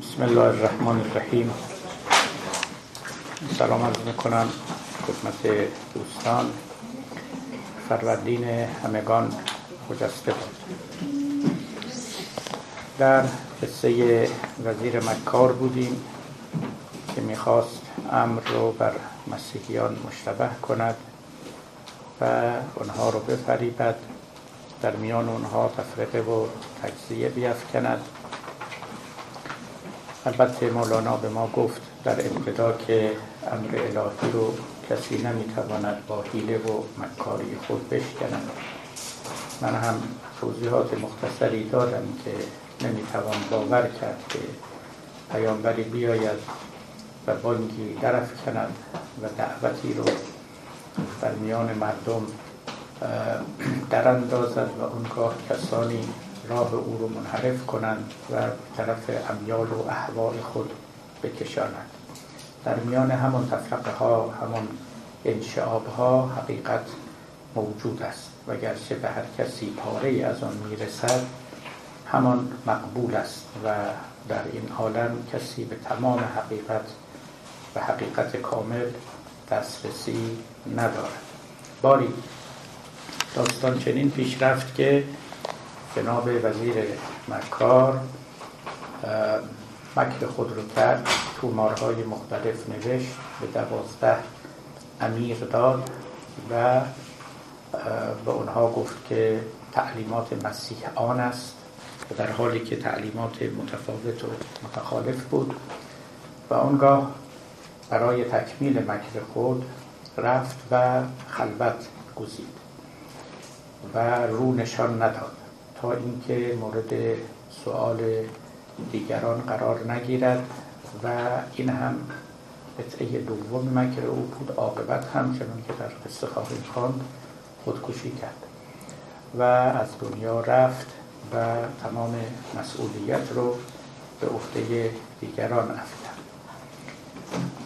بسم الله الرحمن الرحیم. سلام عرض می‌کنم خدمت دوستان فروردین همگان خجسته بود در قصه وزیر مکار بودیم که می‌خواست امر رو بر مسیحیان مشتبه کند و آنها رو بفریبد در میان اونها تفرقه و تجزیه بیفکند. البته مولانا به ما گفت در ابتدا که امر الهی رو کسی نمی‌تواند با حیله و مکاری خود بشکند. من هم توضیحات مختصری دادم که نمی‌توان باور کرد که پیامبری بیاید و بانگی درف کند و دعوتی رو در میان مردم در اندازد و اونگاه کسانی راه او رو منحرف کنند و طرف امیال و احوال خود بکشانند در میان همون تفرقه ها همون انشعاب ها حقیقت موجود است. و گرچه به هر کسی پاره از آن می‌رسد همان مقبول است و در این عالم کسی به تمام حقیقت و حقیقت کامل دسترسی ندارد. باری داستان چنین پیش رفت که جناب وزیر مکار مکر خود رو کرد تومارهای مختلف نوشت به دوازده امیر داد و به اونها گفت که تعلیمات مسیح آن است و در حالی که تعلیمات متفاوت و متخالف بود و آنگاه برای تکمیل مکر خود رفت و خلوت گزید و رو نشان نداد. تا اینکه مورد سوال دیگران قرار نگیرد و این هم قطعه دوم مکر او بود. عاقبت هم چنون که در قصه خواهیم خواند خودکشی کرد و از دنیا رفت و تمام مسئولیت رو به عهده دیگران افکند.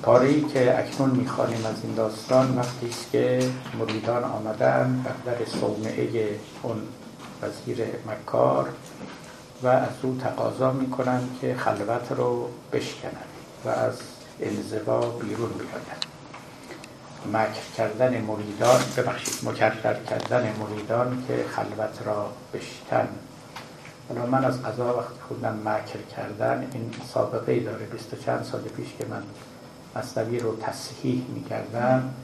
پاره که اکنون می‌خوانیم از این داستان وقتی است که مریدان آمدن در صومعه اون وزیر مکار و از او تقاضا می‌کنند که خلوت رو بشکنند و از انزوا بیرون بیاید. مکر کردن مریدان ببخشید مکرر کردن مریدان که خلوت را بشکن. حالا من از قضا وقت خوندم مکر کردن این سابقه داره بیست و چند سال پیش که من مصنوی رو تصحیح می‌کردم.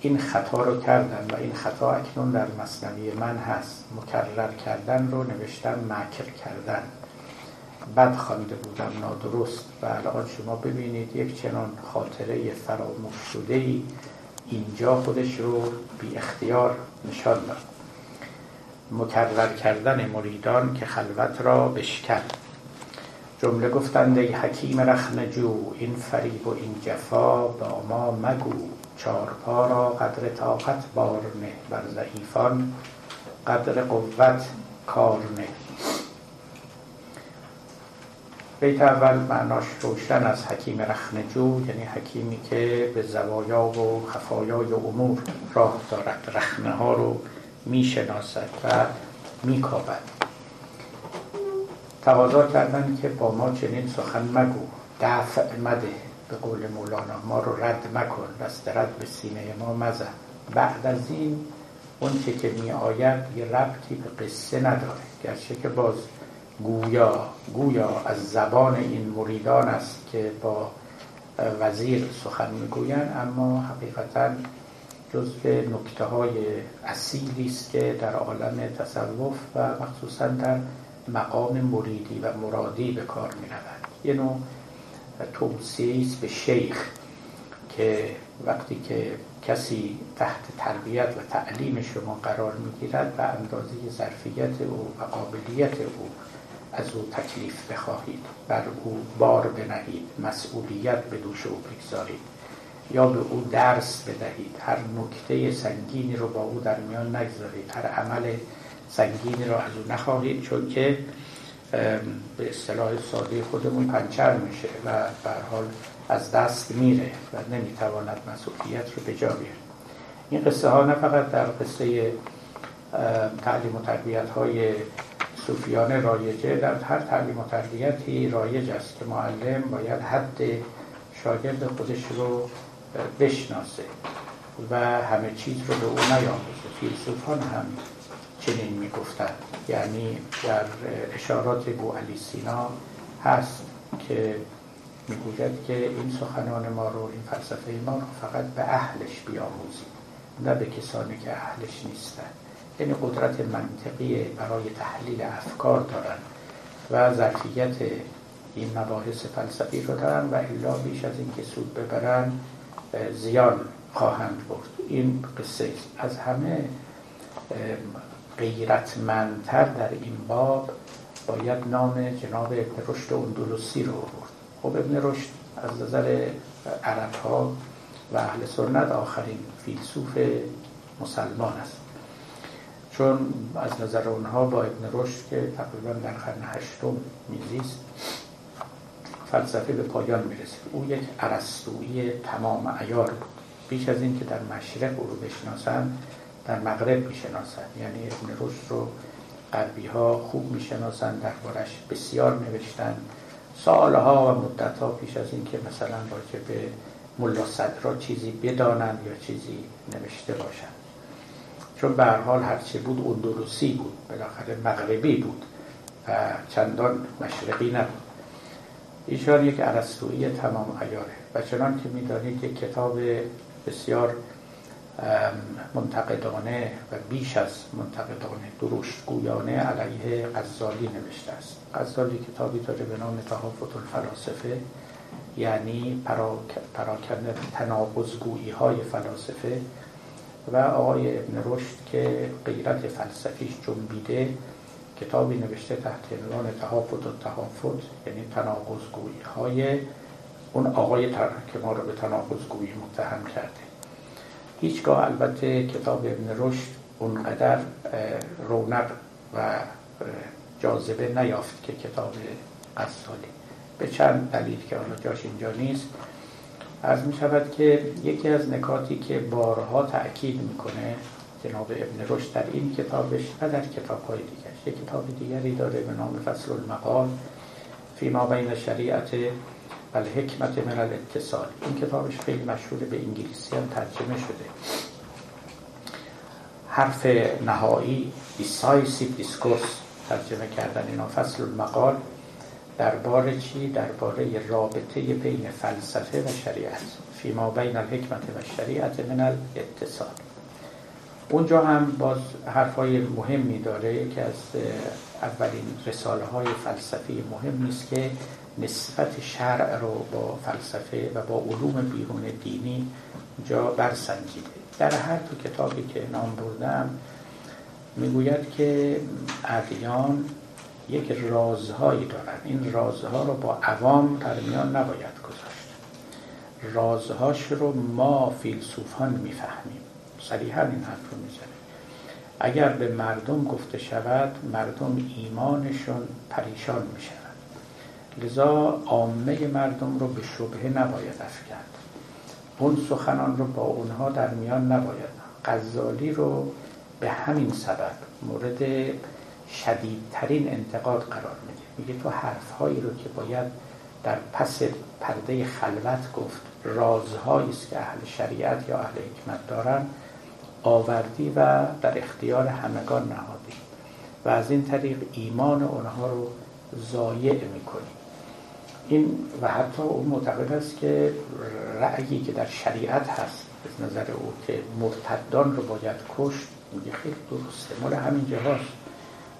این خطا رو کردن و این خطا اکنون در مصنوی من هست. مکرر کردن رو نوشتن مکر کردن. بد خوانده بودم نادرست. و الان شما ببینید یک چنان خاطره فراموش شده ای اینجا خودش رو بی اختیار نشان داد. مکرر کردن مریدان که خلوت را بشکن. جمله گفتند ای حکیم رخنجو این فریب و این جفا با ما مگو. چارپا را قدر طاقت بار نه بر ضعیفان قدر قوت کار نه. بیت اول معناش روشن از حکیم رخنجو یعنی حکیمی که به زوایا و خفایای امور راه دارد. رخنه ها رو می‌شناسد و میکابد. تقاضا کردن که با ما چنین سخن مگو. دفع مده. به قول مولانا ما رو رد مکن دست رد به سینه ما مزن. بعد از این اون چه که می آید یه ربطی به قصه نداره. گرچه که باز گویا گویا از زبان این مریدان است که با وزیر سخن می‌گویند اما حقیقتا جزو نکته های اصیلی است که در عالم تصوف و مخصوصا در مقام مریدی و مرادی به کار می رود یه نوع توصیه است به شیخ که وقتی که کسی تحت تربیت و تعلیم شما قرار می‌گیرد و اندازه ظرفیت او و قابلیت او از او تکلیف بخواهید بر او بار بنهید مسئولیت به دوش او بگذارید یا به او درس بدهید. هر نکته سنگینی رو با او در میان نگذارید هر عمل سنگینی رو از او نخواهید چون که به اصطلاح ساده خودمون پنچر میشه و به حال از دست میره و نمی‌تواند مسئولیت رو به جا بیاره. این قصه ها نه فقط در قصه تعلیم و تربیت های فیلسوفیانه رایجه در هر تعلیم و تربیتی رایج است که معلم باید حد شاگرد خودش رو بشناسه و همه چیز رو به او نیاموزه. فیلسوفان هم چنین می‌گفتند یعنی در اشارات بو علی سینا هست که می‌گوید که این سخنان ما رو این فلسفه ما رو فقط به اهلش بیاموزید نه به کسانی که اهلش نیستند یعنی قدرت منطقی برای تحلیل افکار دارن و ظرفیت این مباحث فلسفی رو دارن و الا بیش از اینکه سود ببرن زیان خواهند برد. این قصه از همه غیرتمندتر در این باب باید نام جناب ابن رشد اندلوسی رو برد خب ابن رشد از نظر عرب ها و اهل سنت آخرین فیلسوف مسلمان است. چون از نظر اونها با ابن رشد که تقریبا در قرن هشتم میزیست فلسفه به پایان می‌رسید. او یک عرستویی تمام ایار بود. بیش از این که در مشرق او رو بشناسن در مغرب می‌شناسن. یعنی ابن رشد رو غربی ها خوب می‌شناسن دربارش بسیار نوشتن. سالها و مدت ها پیش از این که مثلا راجع به ملا صدرا چیزی بدانند یا چیزی نوشته باشند چون به هر حال هرچه بود اندلوسی بود بالاخره مغربی بود و چندان مشرقی نبود. ایشان یک عرستویی تمام ایاره و چنان که می‌دانید یک کتاب بسیار منتقدانه و بیش از منتقدانه درشتگویانه علیه غزالی نوشته است. غزالی کتابی داره به نام تحافت الفلاسفه یعنی پراکنده تناقضگویی های فلاسفه و آقای ابن رشد که غیرت فلسفیش جنبیده کتابی نوشته تحت عنوان تحافت و تحافت یعنی تناقضگویی های اون آقای که ما رو به تناقضگویی متهم کرده. هیچگاه البته کتاب ابن رشد اونقدر رونق و جاذبه نیافت که کتاب غزالی به چند دلیل که حالا جاش اینجا نیست. از می شود که یکی از نکاتی که بارها تأکید می‌کنه جناب ابن رشد در این کتابش و در کتاب های دیگرش. یک کتاب دیگری داره به نام فصل المقال فیما بین شریعت و حکمت من الاتصال. این کتابش خیلی مشهور به انگلیسی هم ترجمه شده. حرف نهایی decisive discourse ترجمه کردن اینا. فصل المقال درباره چی؟ درباره رابطه بین فلسفه و شریعت. فیما بین الحکمت و شریعت من الاتصال. اونجا هم باز حرفای مهمی داره که از اولین رساله های فلسفی مهم نیست که نسبت شرع رو با فلسفه و با علوم بیرون دینی جا برسنجیده. در هر تو کتابی که نام بردم می‌گوید که ادیان یک رازهایی دارن. این رازها رو با عوام در میان نباید گذاشت. رازهاش رو ما فیلسوفان می‌فهمیم. صریحا این حرف رو می‌زنه. اگر به مردم گفته شود مردم ایمانشون پریشان میشن. لذا عامه مردم رو به شبهه نباید افکند. اون سخنان رو با اونها در میان نباید. غزالی رو به همین سبب مورد شدیدترین انتقاد قرار میده. میگه تو حرفهایی رو که باید در پس پرده خلوت گفت رازهایی است که اهل شریعت یا اهل حکمت دارن آوردی و در اختیار همگان نهادی. و از این طریق ایمان اونها رو ضایع می‌کنی. این و حتی اون معتقد است که رأیی که در شریعت هست از نظر او که مرتدان رو باید کشت میگه خیلی درسته. مال همین جهاست.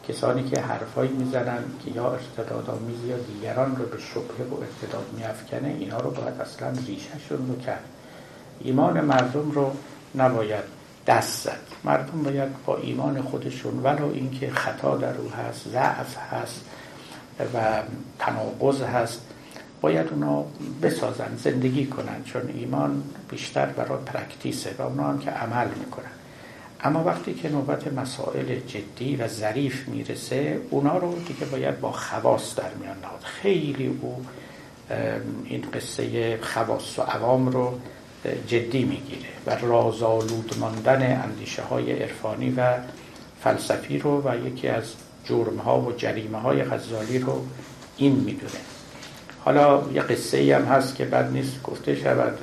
کسانی که حرفایی می‌زنن که یا ارتداد آمیز یا دیگران رو به شبهه و ارتداد میافکنه اینا رو باید اصلا ریشهشون رو کرد. ایمان مردم رو نباید دست زد. مردم باید با ایمان خودشون ولو اینکه خطا در او هست ضعف هست و تناقض هست باید اونا بسازن زندگی کنن چون ایمان بیشتر برای پرکتیسه و اونا هم که عمل می‌کنن. اما وقتی که نوبت مسائل جدی و ظریف می‌رسه اونا رو دیگه باید با خواست در میان نهاد. خیلی او این قصه خواست و عوام رو جدی می‌گیره و رازآلود ماندن اندیشه های عرفانی و فلسفی رو و یکی از جرم ها و جریمه های غزالی رو این می‌دونه. حالا یه قصه ای هم هست که بد نیست گفته شود.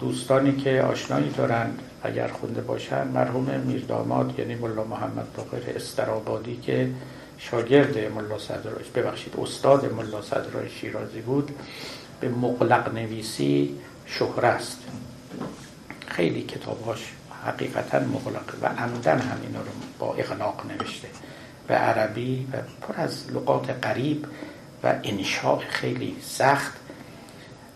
دوستانی که آشنایی دارند اگر خونده باشن مرحوم میرداماد یعنی ملا محمد باقر استرابادی که شاگرد ملا صدرایش ببخشید استاد ملا صدرای شیرازی بود به مقلق نویسی شهره است. خیلی کتابهاش حقیقتا مغلق و عمدن همینا رو با اغلاق نوشته. به عربی و پر از لغات قریب و انشاء خیلی سخت.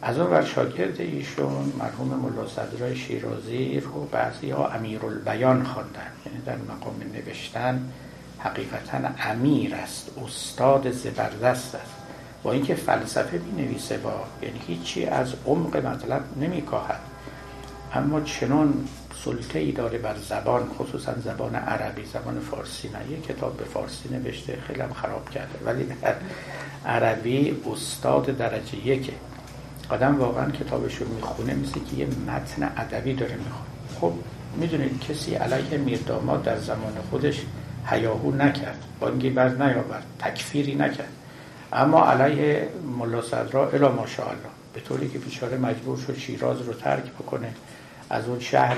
از اون ور شاگرد ایشون مرحوم ملا صدرای شیرازی رو بعضی ها امیر البیان خواندن یعنی در مقام نوشتن حقیقتا امیر است استاد زبردست است. با اینکه فلسفه می نویسه با یعنی هیچی از عمق مطلب نمی کاهد اما چنان سلطه ای داره بر زبان خصوصا زبان عربی زبان فارسی نه یه کتاب به فارسی نوشته خیلی هم خراب کرده. ولی در عربی استاد درجه یکه آدم واقعا کتابش رو می‌خونه مثل که یه متن ادبی داره می‌خونه. خب می‌دونید کسی علیه میرداماد در زمان خودش هیاهو نکرد بانگی بر نیاورد تکفیری نکرد. اما علیه ملا صدرا الا ماشاءالله به طوری که بیچاره مجبور شد شیراز رو ترک بکنه از اون شهر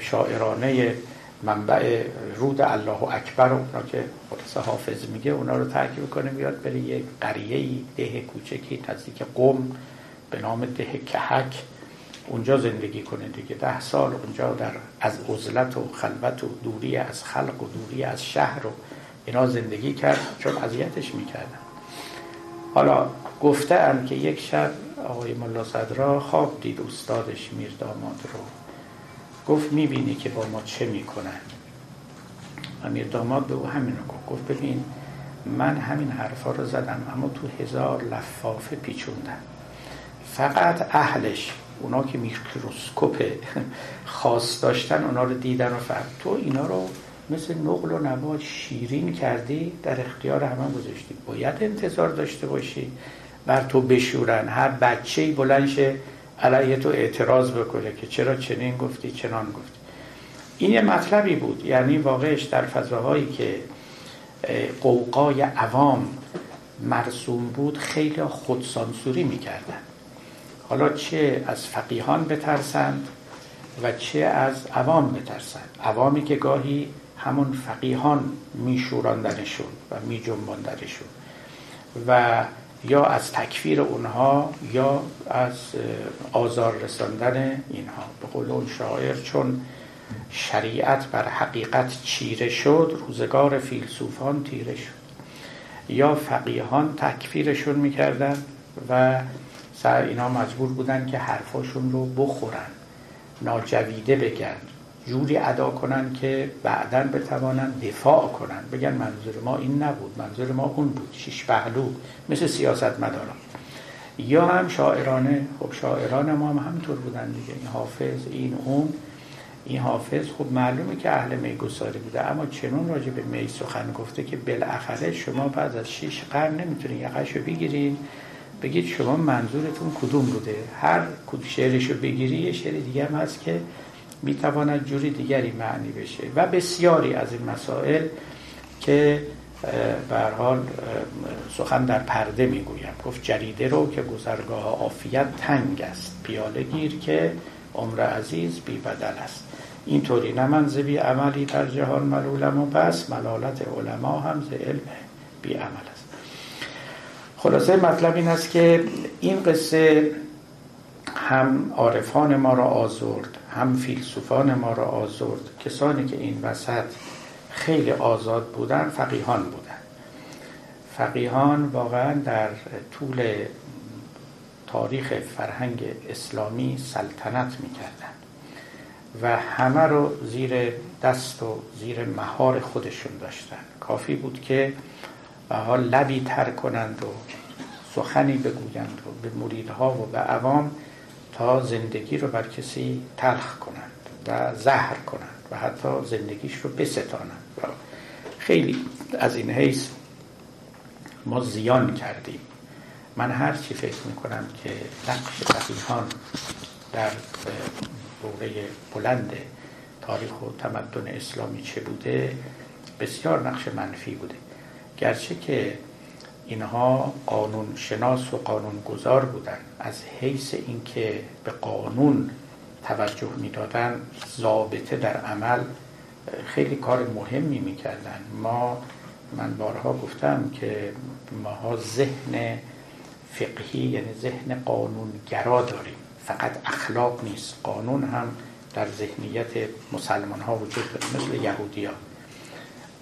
شاعرانه منبع رود الله اکبر اونا که قدس حافظ میگه اونا رو ترک بکنه بیاد بره یک قریه ده کوچکی نزدیک قم به نام ده کهک. اونجا زندگی کنه دیگه. ده سال اونجا در از عزلت و خلوت و دوری از خلق و دوری از شهر و اینا زندگی کرد چون اذیتش می‌کردن. حالا گفته که یک شب آقای ملا صدرا خواب دید استادش میر داماد رو گفت می‌بینی که با ما چه می‌کنن. امیر داماد به او همین رو گفت. گفت ببین من همین حرفا رو زدم اما تو هزار لفافه پیچوندم. فقط اهلش اونا که میکروسکوپ خاص داشتن اونا رو دیدن و فهم. تو اینا رو مثل نقل و نبات شیرین کردی در اختیار همه گذاشتی. باید انتظار داشته باشی بر تو بشورن. هر بچه بلنشه علیه تو اعتراض بکنه که چرا چنین گفتی چنان گفتی. این یه مطلبی بود یعنی واقعش در فضاهایی که قوقای عوام مرسوم بود خیلی خودسانسوری می‌کردن. حالا چه از فقیهان بترسند و چه از عوام بترسند. عوامی که گاهی همون فقیهان میشوراندنشون و میجنباندنشون. و یا از تکفیر اونها یا از آزار رساندن اینها. به قول اون شاعر چون شریعت بر حقیقت چیره شد روزگار فیلسوفان تیره شد. یا فقیهان تکفیرشون می‌کردن و سر اینا مجبور بودن که حرفاشون رو بخورن ناجویده بگن. جوری ادا کنن که بعدا بتوانن دفاع کنن. بگن منظور ما این نبود منظور ما اون بود. شیش پهلو مثل سیاست مداران یا هم شاعرانه خب شاعران ما هم همطور بودن دیگه. این حافظ این اون این حافظ. خب معلومه که اهل میگساری بوده. اما چنون راجع به می سخن گفته که بالاخره شما بعد از شیش قرن نمی‌تونین یقش رو بگیرین. بگید شما منظورتون کدوم بوده؟ هر شعرش رو بگیری یه شعر دیگه هم هست که می‌تواند جوری دیگری معنی بشه. و بسیاری از این مسائل که بر حال سخن در پرده می‌گویم. گفت جریده رو که گذرگاه آفیت تنگ است. پیاله گیر که عمر عزیز بی بدل است. اینطوری نه من بی عملی در جهان ملولم و پس ملالت علما هم ز علم بی عمل است. خلاصه مطلب این است که این قصه هم عارفان ما را آزرد. هم فیلسوفان ما را آزرد. کسانی که این وسط خیلی آزاد بودن فقیهان بودن. فقیهان واقعا در طول تاریخ فرهنگ اسلامی سلطنت می‌کردن و همه رو زیر دست و زیر مهار خودشون داشتن. کافی بود که به لبی تر کنند و سخنی بگویند و به مریدها و به عوام تا زندگی رو بر کسی تلخ کنند و زهر کنند و حتی زندگیش رو بستانند. و خیلی از این حیث ما زیان کردیم. من هر چی فکر می‌کنم که نقش فقیهان در دوره بلند تاریخ و تمدن اسلامی چه بوده بسیار نقش منفی بوده. گرچه که اینها قانون شناس و قانون گذار بودن از حیث اینکه به قانون توجه می‌دادن ضابطه در عمل خیلی کار مهمی می‌کردن. ما من بارها گفتم که ماها ذهن فقهی یعنی ذهن قانونگرا داریم. فقط اخلاق نیست. قانون هم در ذهنیت مسلمان ها وجود داره مثل یهودی ها.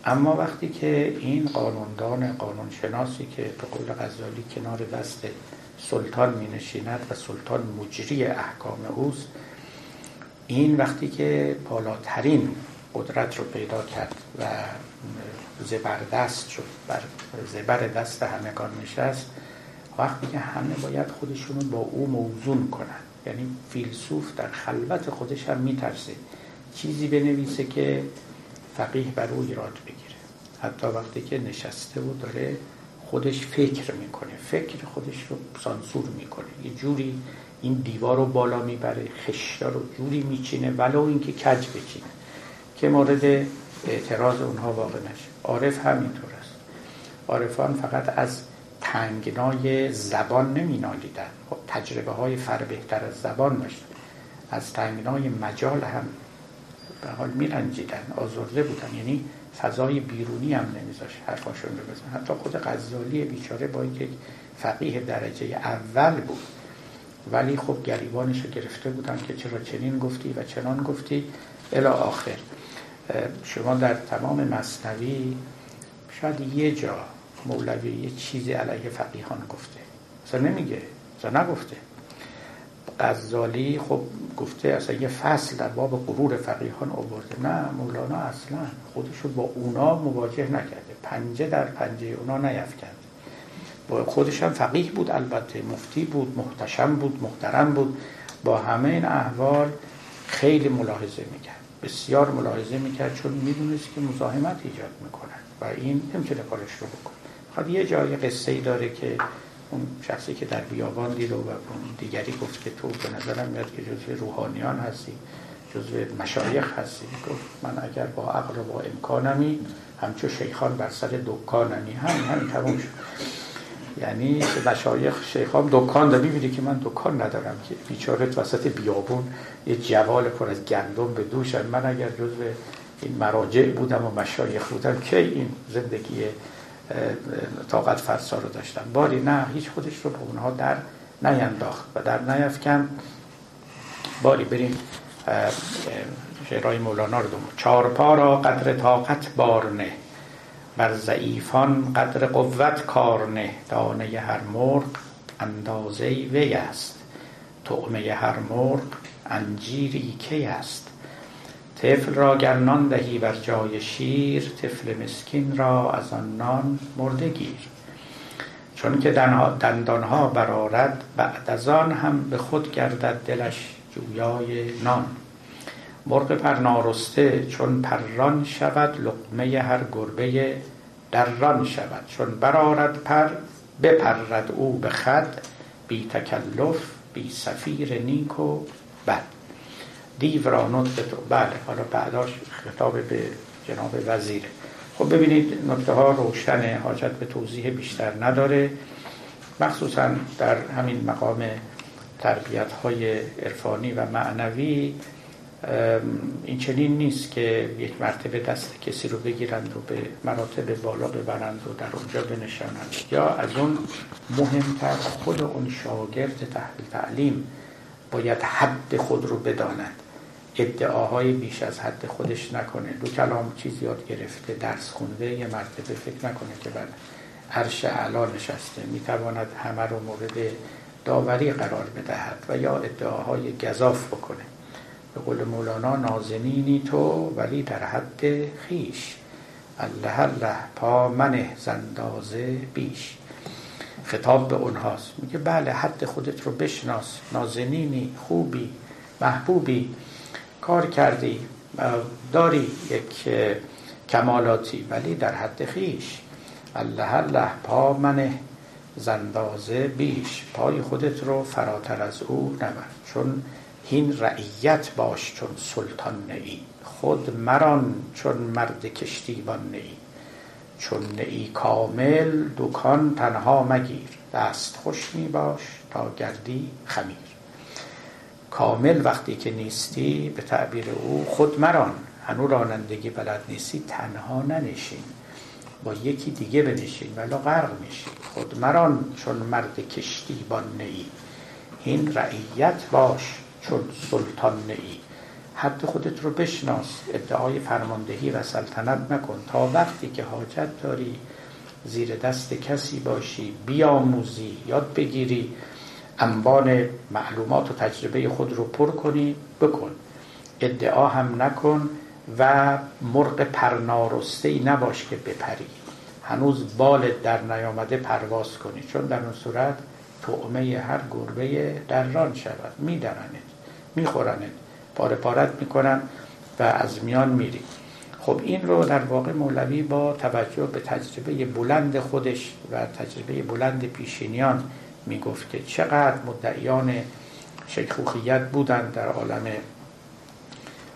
اما وقتی که این قانوندان قانون شناسی که به قول غزالی کنار دست سلطان می نشیند و سلطان مجری احکام اوست این وقتی که بالاترین قدرت رو پیدا کرد و زبردست شد بر زبر دست همگان نشست وقتی که همه باید خودشون با او موزون کنن. یعنی فیلسوف در خلوت خودش هم میترسه. چیزی بنویسه که فقیه بر او ایراد بگیره. حتی وقتی که نشسته و داره خودش فکر می‌کنه فکر خودش رو سانسور می‌کنه. یه جوری این دیوار رو بالا می‌بره خشتا رو جوری میچینه ولو اینکه کج بچینه که مورد اعتراض اونها واقع نشه. عارف همینطور است. عارفان فقط از تنگنای زبان نمی نالیدن خب تجربه های فر بهتر از زبان داشتن از تنگنای مجال هم به حال می رنجیدن آزرده بودن. یعنی فضای بیرونی هم نمیذاش حرفاشون رو بزن حتی خود غزالی بیچاره با اینکه فقیه درجه اول بود. ولی خب گریبانش رو گرفته بودن که چرا چنین گفتی و چنان گفتی. الا آخر. شما در تمام مصنوی شاید یه جا مولوی یه چیزی علیه فقیهان گفته. اصلا نمیگه اصلا نگفته. غزالی خب گفته اصلا یه فصل در باب غرور فقیهان آورده. نه مولانا اصلا خودش رو با اونا مواجه نکرده. پنجه در پنجه اونا نیفکند با خودش هم فقیه بود البته مفتی بود محتشم بود محترم بود. با همه این احوال خیلی ملاحظه می‌کرد. بسیار ملاحظه می‌کرد چون می‌دونست که مزاحمت ایجاد می‌کنن و این نمی‌تونه کارش رو بکنه. خب یه جای قصه ای داره که اون شخصی که در بیابان دید و دیگری گفت که تو به نظرم میاد که جزو روحانیان هستی جزو مشایخ هستی. گفت من اگر با عقل و با امکانمی همچو شیخان بر سر دکانمی. همین همین تموم شد. یعنی مشایخ شیخان دکان داری می‌بینی که من دکان ندارم که بیچارت وسط بیابون یه جوال پر از گندم به دوشن من اگر جزو این مراجع بودم و مشایخ بودم کی این زندگی طاقت فرسا رو داشتم باری نه هیچ خودش رو به اونها در نینداخت و در نیفکن. باری بریم شعرهای مولانا رو دوم. چار پا را قدر طاقت بارنه بر ضعیفان قدر قوت کارنه. دانه هر مرغ اندازه وی است. طعمه هر مرغ انجیری کی است. طفل را گر نان دهی بر جای شیر طفل مسکین را از آن نان مرده گیر. چون که دندانها برارد بعد از آن هم به خود گردد دلش جویای نان. مرغ پر نارسته چون پران شود لقمه هر گربه دران شود. چون برارد پر بپرد او به خد بی تکلف بی سفیر نیک و بد. دیو را نطق تو بله حالا بعداش خطاب به جناب وزیره خب ببینید نکته ها روشن حاجت به توضیح بیشتر نداره. مخصوصا در همین مقام تربیت های عرفانی و معنوی این چنین نیست که یک مرتبه دست کسی رو بگیرند و به مراتب بالا ببرند و در اونجا بنشانند. یا از اون مهمتر خود اون شاگرد تحت تعلیم باید حد خود رو بداند ادعاهای بیش از حد خودش نکنه. دو کلام چیز یاد گرفته درس خونده یه مرتبه فکر نکنه که بر عرش علا نشسته. می‌تواند همه رو مورد داوری قرار بدهد و یا ادعاهای گذاف بکنه. به قول مولانا نازنینی تو ولی در حد خیش. الله الله پا منه زندازه بیش. خطاب به اونهاست. میگه بله حد خودت رو بشناس. نازنینی خوبی محبوبی. کار کردی داری یک کمالاتی ولی در حد خیش. الله الله پا منه زندازه بیش. پای خودت رو فراتر از او نبر. چون هین رعیت باش چون سلطان نئی. خود مران چون مرد کشتیبان ای چون ای کامل دکان تنها مگیر. دست خوش می باش تا گردی خمیر. کامل وقتی که نیستی به تعبیر او خود مران. هنو رانندگی بلد نیستی تنها ننشین. با یکی دیگه بنشین ولا غرق میشی. خود مران چون مرد کشتیبان ای این رعیت باش چون سلطان ای حد خودت رو بشناس. ادعای فرماندهی و سلطنت نکن تا وقتی که حاجت داری زیر دست کسی باشی بیاموزی یاد بگیری. انبان معلومات و تجربه خود رو پر کنی بکن. ادعا هم نکن و مرغ پرنارسته ای نباش که بپری. هنوز بالت در نیامده پرواز کنی. چون در اون صورت تعمه هر گربه درران شود. میدرنت میخورنت. پاره پارت می‌کنن و از میان میری. خب این رو در واقع مولوی با توجه به تجربه بلند خودش و تجربه بلند پیشینیان می‌گفت که چقدر مدعیان شیخوخیت بودند در عالم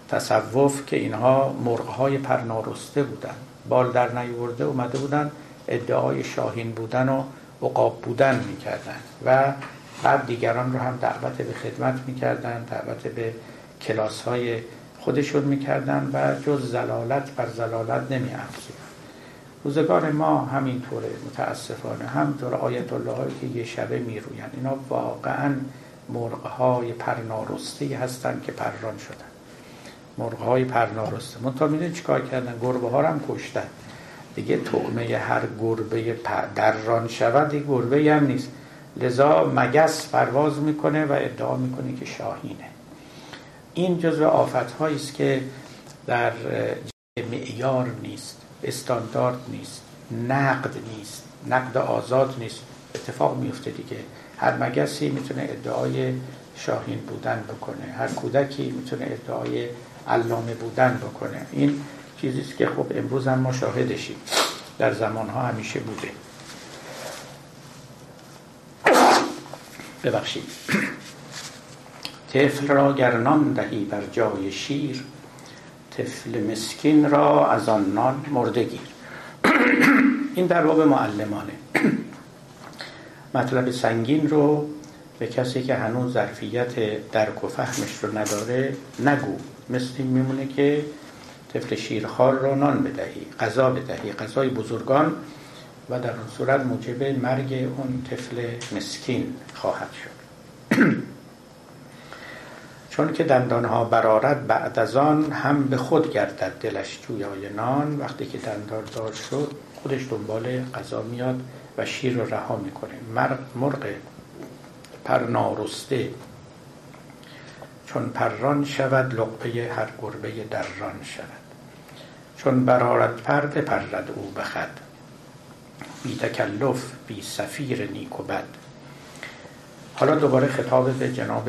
تصوف که اینها مرغهای پرنارسته بودند. بال در نیورده اومده بودن ادعای شاهین بودن و عقاب بودن می‌کردن و بعد دیگران رو هم دعوت به خدمت می‌کردن دعوت به کلاس های خودشون می‌کردن و جز زلالت بر زلالت نمی روزگار ما همینطوره متاسفانه. همطور آیت الله هایی که یه شبه می‌روین اینا واقعا مرغ های پرنارسته هستن که پرران شدن. مرغ های پرنارسته. منطقه می‌دونی چیکار کردن؟ گربه ها هم کشتن. دیگه طعمه هر گربه درران شود دیگه گربه هم نیست. لذا مگس پرواز می‌کنه و ادعا می‌کنه که شاهینه. این جزو آفت است که در معیار نیست. استاندارد نیست نقد نیست نقد آزاد نیست. اتفاق میفته دیگه. هر مگسی می‌تونه ادعای شاهین بودن بکنه. هر کودکی می‌تونه ادعای علامه بودن بکنه. این چیزی که خب امروز هم ما شاهدشیم. در زمانها همیشه بوده. ببخشید. طفل را گرنان دهی بر جای شیر طفل مسکین را از آن نان مرده گیر. این در واقع معلمانه. مطلب سنگین رو به کسی که هنوز ظرفیت درک و فهمش رو نداره نگو. مثل این میمونه که طفل شیرخوار را نان بدهی غذا بدهی. غذای بزرگان و در اون صورت موجب مرگ اون طفل مسکین خواهد شد. چون که دندانها برارد بعد از آن هم به خود گردد دلش جویای نان. وقتی که دندان دار شد خودش دنبال غذا میاد و شیر رو رها می‌کنه. مرغ پر نارسته چون پران شود لقبه هر گربه درران شود. چون برارد پرد پرد او بخد. بی تکلف بی سفیر نیک و بد. حالا دوباره خطاب به جناب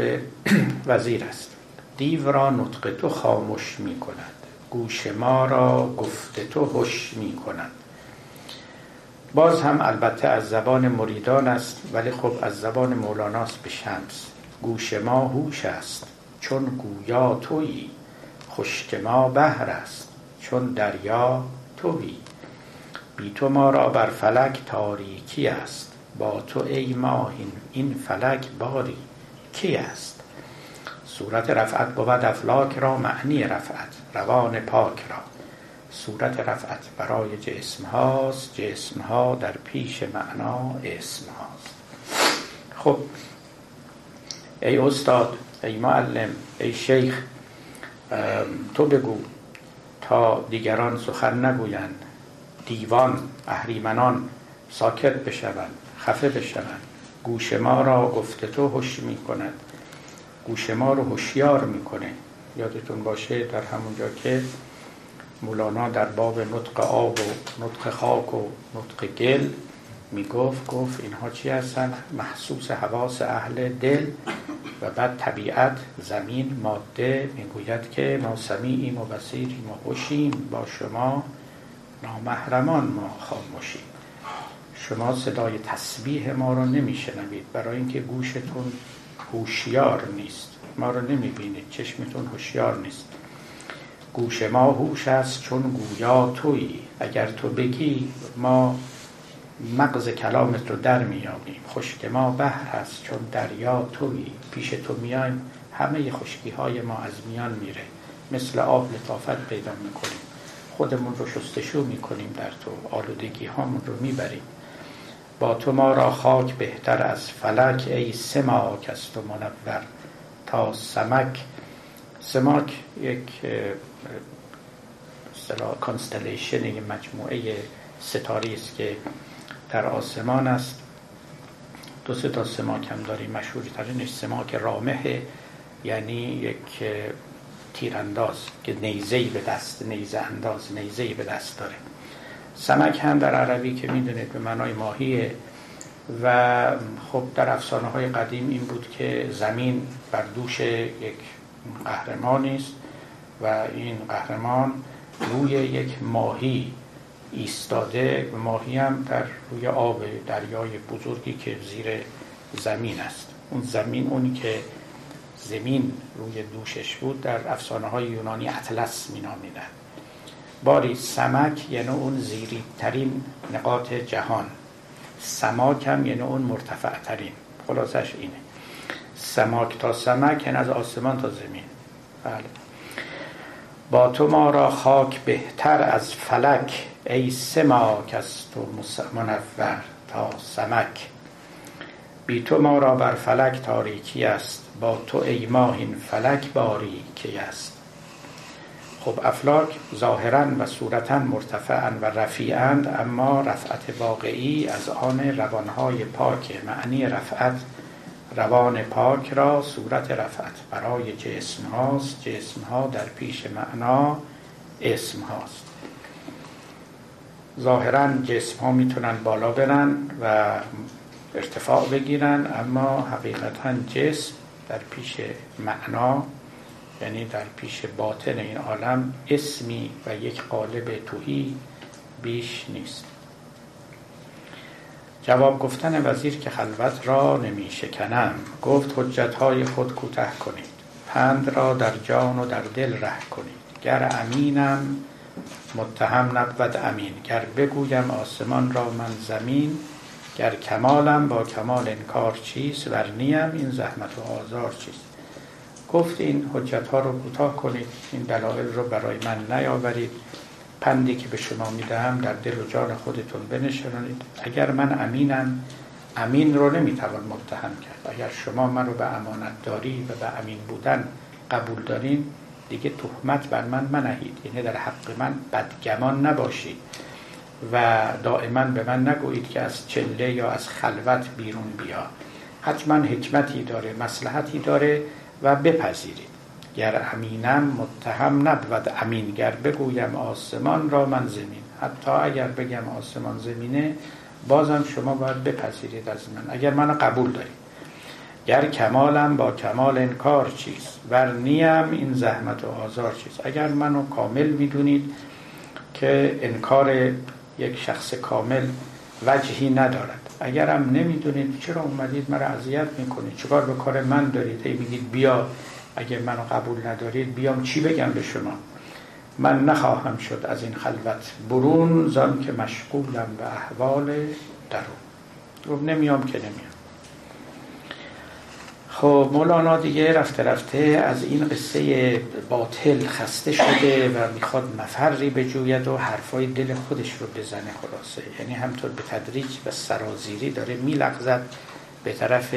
وزیر است. دیو را نطق تو خاموش می کند. گوش ما را گفت تو هش می کند. باز هم البته از زبان مریدان است ولی خب از زبان مولاناست به شمس. گوش ما هوش است چون گویا تویی. خشک ما بهر است چون دریا تویی. بی تو ما را بر فلک تاریکی است. با تو ای ماهین این فلک باری کی است؟ صورت رفعت بود افلاک را معنی رفعت روان پاک را. صورت رفعت برای جسم هاست جسم ها در پیش معنا اسم هاست. خب ای استاد ای معلم ای شیخ تو بگو تا دیگران سخن نگویند دیوان اهریمنان ساکت بشوند. خفه بشوند گوش ما را گفته تو هش می کند. گوش ما رو هوشیار می‌کنه یادتون باشه در همونجا که مولانا در باب نطق آب و نطق خاک و نطق گل می‌گفت گفت اینها چی هستن محسوس حواس اهل دل و بعد طبیعت زمین ماده. می‌گوید که ما سمیعیم و بسیریم و خوشیم با شما نامحرمان ما خاموشیم. شما صدای تسبیح ما رو نمیشنوید. برای اینکه گوشتون هوشیار نیست. ما رو نمی‌بینید. چشمتون هوشیار نیست. گوش ما هوش است چون گویا تویی. اگر تو بگی ما مغز کلامت رو در میابیم خشک ما بحر هست چون دریا تویی. پیش تو میایم. همه خشکی های ما از میان میره. مثل آب لطافت پیدا می‌کنیم. خودمون رو شستشو می‌کنیم در تو. آلودگی هامون رو می‌بریم. با تو ما را خاک بهتر از فلک ای سماک از تو منور. تا سمک سماک یک constellation یک مجموعه ستاره‌ای است که در آسمان است. دو سه تا سماک هم داریم مشهوری ترینش سماک رامح یعنی یک تیرانداز که نیزهی به دست نیزه انداز نیزهی به دست داره. سمک هم در عربی که می‌دونید به معنای ماهیه. و خب در افسانه های قدیم این بود که زمین بر دوش یک قهرمانی است و این قهرمان روی یک ماهی ایستاده ماهی هم در روی آب دریای بزرگی که زیر زمین است. اون زمین اونی که زمین روی دوشش بود در افسانه های یونانی اطلس می نامیدن باری سمک یعنی اون زیری ترین نقاط جهان. سماک هم یعنی اون مرتفع ترین خلاصش اینه. سماک تا سمک یعنی از آسمان تا زمین. بله. با تو ما را خاک بهتر از فلک ای سماک از تو منور تا سمک. بی تو ما را بر فلک تاریکی است با تو ای ماه این فلک باریکی است. خب افلاک ظاهرا و صورتا مرتفعا و رفیعند اما رفعت واقعی از آن روانهای پاک معنی رفعت روان پاک را صورت رفعت برای جسم هاست. جسم ها در پیش معنا اسم هاست. ظاهرا جسم ها می‌تونن بالا برن و ارتفاع بگیرن اما حقیقتا جسم در پیش معنا یعنی در پیش باطن این عالم اسمی و یک قالب توهی بیش نیست. جواب گفتن وزیر که خلوت را نمی شکنم گفت حجت های خود کوته کنید پند را در جان و در دل ره کنید. گر امینم متهم نبود امین. گر بگویم آسمان را من زمین گر کمالم با کمال انکار چیست ورنیم این زحمت و آزار چیست. گفت این حجت ها رو کوتاه کنید این دلایل رو برای من نیاورید. پندی که به شما می‌دهم در دل و جان خودتون بنشانید اگر من امینم امین رو نمی‌توان متهم کرد. اگر شما من رو به امانت داری و به امین بودن قبول دارین دیگه تهمت بر من منهید. یعنی در حق من بدگمان نباشید و دائما به من نگویید که از چله یا از خلوت بیرون بیا. حتما حکمتی داره مسلحتی داره. و بپذیرید. گر امینم متهم نبود امین گر بگویم آسمان را من زمین. حتی اگر بگم آسمان زمینه بازم شما باید بپذیرید از من. اگر منو قبول دارید. گر کمالم با کمال انکار چیست؟ ور نیم این زحمت و آزار چیست؟ اگر منو کامل می‌دونید که انکار یک شخص کامل وجهی ندارد. اگرم نمی‌دونید چرا اومدید مرا اذیت می‌کنید چکار به کار من دارید؟ ای میگید بیا اگر منو قبول ندارید بیام. چی بگم به شما؟ من نخواهم شد از این خلوت برون زن که مشغولم به احوال درون. گفت نمیام که نمیام. خب مولانا دیگه رفته رفته از این قصه باطل خسته شده و می‌خواد مفری بجوید و حرفای دل خودش رو بزنه خلاصه. یعنی همطور به تدریج و سرازیری داره میلغزد به طرف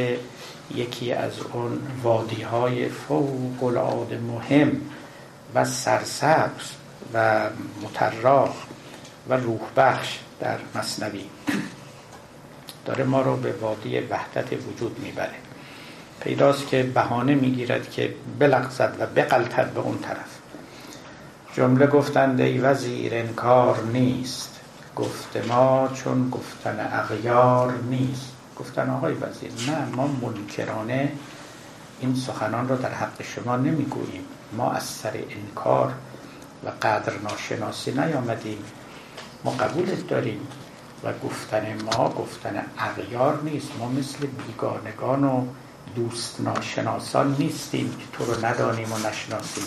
یکی از اون وادی های فوق العاده مهم و سرسبز و متراح و روح بخش در مصنوی. داره ما رو به وادی وحدت وجود می‌بره. پیداست که بهانه می‌گیرد که بلغزد و بقلتد به اون طرف. جمله گفتند ای وزیر انکار نیست. گفت ما چون گفتن اغیار نیست. گفتن آقای وزیر نه ما منکرانه این سخنان را در حق شما نمی‌گوییم. ما از سر انکار و قدر ناشناسی نیامدیم. ما قبولت داریم و گفتن ما گفتن اغیار نیست. ما مثل بیگانگان و دوست ناشناسان نیستیم که تو رو ندانیم و نشناسیم.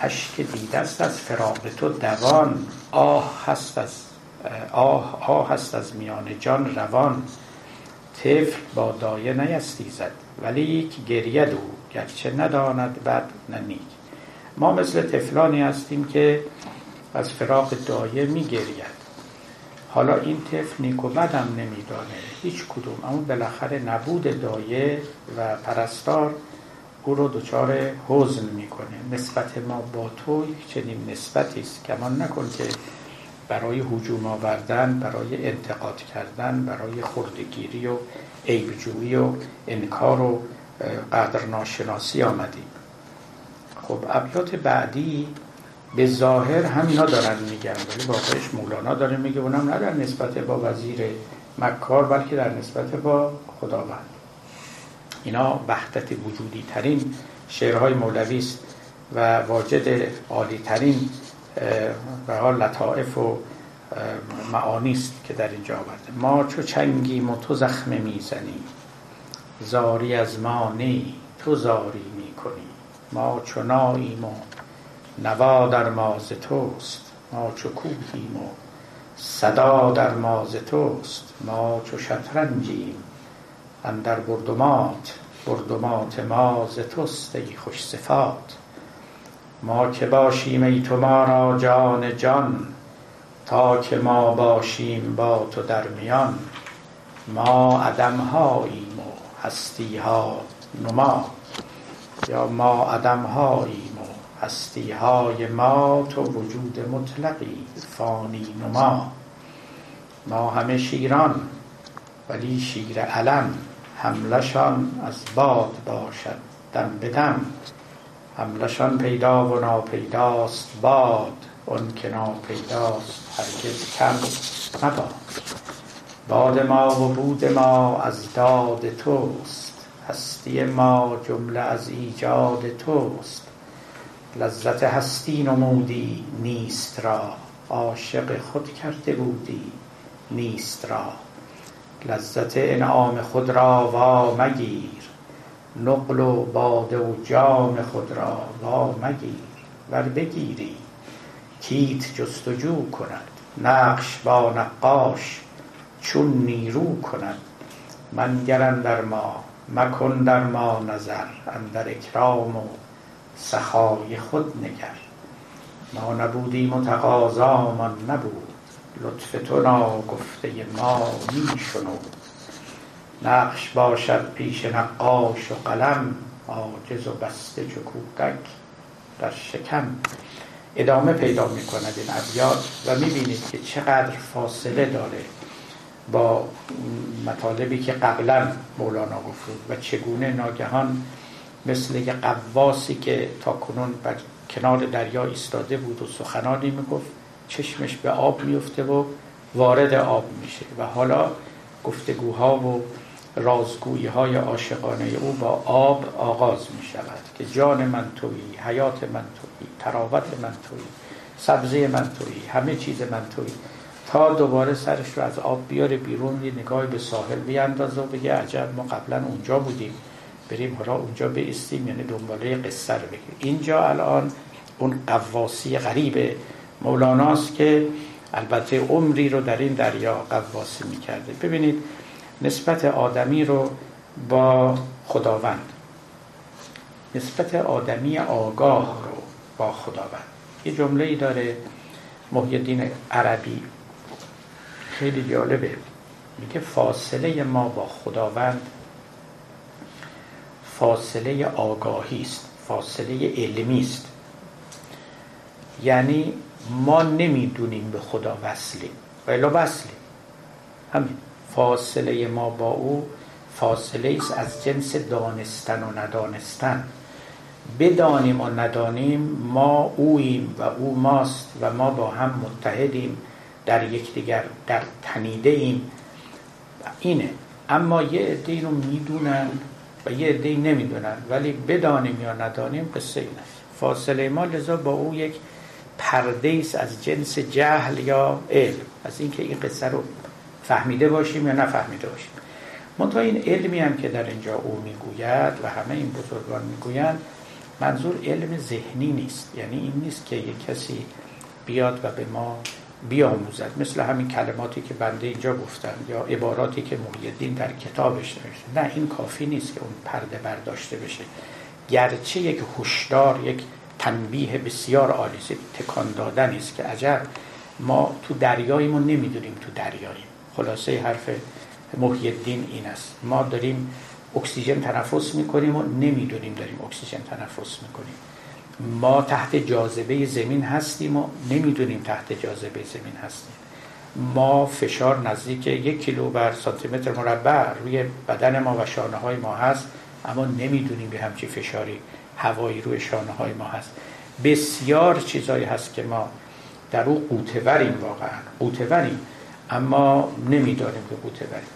اشک دیده است از فراق تو دوان. آه هست از آه آه هست از میان جان روان. طفل با دایه نیستیزد ولی که گرید او گرچه نداند بد نه نیک. ما مثل طفلانی هستیم که از فراق دایه میگرید. حالا این طفل نیک و بدم نمیدانه. هیچ کدوم. اما بالاخره نبود دایه و پرستار او رو دچار حزن می‌کنه. نسبت ما با تو چنین نسبتی است. کمان نکن که برای حجوم آوردن برای انتقاد کردن برای خردگیری و عیبجویی و انکار و قدر ناشناسی آمدیم. خب ابیات بعدی به ظاهر همینا دارن میگن ولی واقعش مولانا داره میگه اونم نه در نسبت با وزیر مکار بلکه در نسبت با خداوند. اینا وحدت وجودی ترین شعرهای مولوی است و واجد عالی ترین به حال لطائف و معانی است که در اینجا آورده. ما چو چنگیم و تو زخمه می‌زنی زاری از ما نی تو زاری می‌کنی. ما چو ناییم و نوا در ماز توست ما چو کوهیم و صدا در ماز توست ما چو شطرنجیم. اندر بردمات بردمات ما ز توست ای خوش صفات. ما که باشیم ای تو ما را جان جان. تا که ما باشیم با تو در میان. ما عدم هاییم و هستی ها نما. یا ما عدم هاییم هستی های ما تو وجود مطلقی فانی نما ما. همه شیران ولی شیر علم حملشان از باد باشد دم به دم. حملشان پیدا و ناپیداست باد اون که ناپیداست هرگز کم مباد. باد ما و بود ما از داد توست هستی ما جمله از ایجاد توست. لذت هستی نمودی نیست را. عاشق خود کرده بودی نیست را. لذت انعام خود را وا مگیر. نقل و باده و جام خود را وا مگیر. ور بگیری کیت جستجو کند. نقش با نقاش چون نیرو کند. منگر در ما مکن در ما نظر اندر اکرام و سخای خود نگر. ما نبودیم و تقاضامان نبود. لطف تو ناگفته ما می شنود نقش باشد پیش نقاش و قلم عاجز و بسته چو کودک در شکم. ادامه پیدا می کند این ابیات و می بینید که چقدر فاصله داره با مطالبی که قبلا مولانا گفت و چگونه ناگهان مثل یک قواسی که تا کنون بر کنار دریا ایستاده بود و سخنانی می‌گفت چشمش به آب میفته و وارد آب میشه و حالا گفتگوها و رازگویی های عاشقانه او با آب آغاز می شود که جان من تویی حیات من تویی تراوت من تویی سبزه من تویی همه چیز من تویی. تا دوباره سرش رو از آب بیاره بیرون یه نگاه به ساحل بیاندازه و بگه عجب ما قبلا اونجا بودیم. بریم حالا اونجا بیستیم یعنی دنباله قصه رو بگیم اینجا الان اون قواسی غریب مولاناست که البته عمری رو در این دریا قواسی می‌کرده. ببینید نسبت آدمی رو با خداوند نسبت آدمی آگاه رو با خداوند. یه جمله ای داره محیدین عربی. خیلی جالبه. میگه فاصله ما با خداوند فاصله آگاهی است فاصله علمی است. یعنی ما نمی‌دونیم به خدا وصلیم ولی وصلیم همین. فاصله ما با او فاصله است از جنس دانستن و ندانستن. بدانیم و ندانیم ما اوییم و او ماست و ما با هم متحدیم در یکدیگر در تنیده ایم اینه. اما یه عده رو می‌دونن و یه نمی‌دونن ولی بدانیم یا ندانیم قصه اینه. فاصله ما لذا با او یک پرده از جنس جهل یا علم. از اینکه این قصه رو فهمیده باشیم یا نفهمیده باشیم. منتها این علمی هم که در اینجا او می‌گوید و همه این بزرگان می‌گویند منظور علم ذهنی نیست. یعنی این نیست که یک کسی بیاد و به ما بیاموزد. مثل همین کلماتی که بنده اینجا گفتم یا عباراتی که محیدین در کتابش نوشته نه این کافی نیست که اون پرده برداشته بشه. گرچه یک هشدار یک تنبیه بسیار عالی تکان دادن است که عجب ما تو دریاییم و نمی‌دونیم تو دریاییم. خلاصه حرف محی الدین این است. ما داریم اکسیژن تنفس می‌کنیم و نمی‌دونیم داریم اکسیژن تنفس می‌کنیم. ما تحت جاذبه زمین هستیم و نمی‌دونیم تحت جاذبه زمین هستیم. ما فشار نزدیک یک کیلو بر سانتی متر مربع روی بدن ما و شانه های ما هست اما نمی‌دونیم به همچی فشاری هوایی روی شانه های ما هست. بسیار چیزایی هست که ما در او قوتوریم واقعا قوتوریم اما نمی‌دانیم که قوتوریم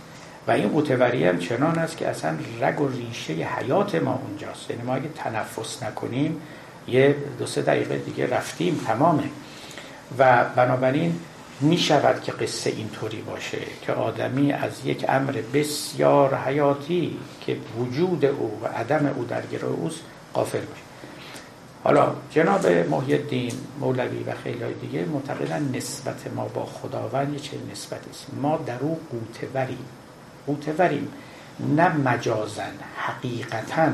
و این قوتوری هم چنان است که اصلا رگ و ریشه حیات ما اونجاست. یعنی ما اگه تنفس نکنیم یه دو سه دقیقه دیگه رفتیم تمامه. و بنابراین می شود که قصه اینطوری باشه که آدمی از یک امر بسیار حیاتی که وجود او و عدم او در گروه اوست قافل باشه. حالا جناب محی الدین مولوی و خیلی های دیگه معتقدن نسبت ما با خداوند چه نسبتی است. ما در او قوتوریم. قوتوریم. نه مجازن حقیقتا.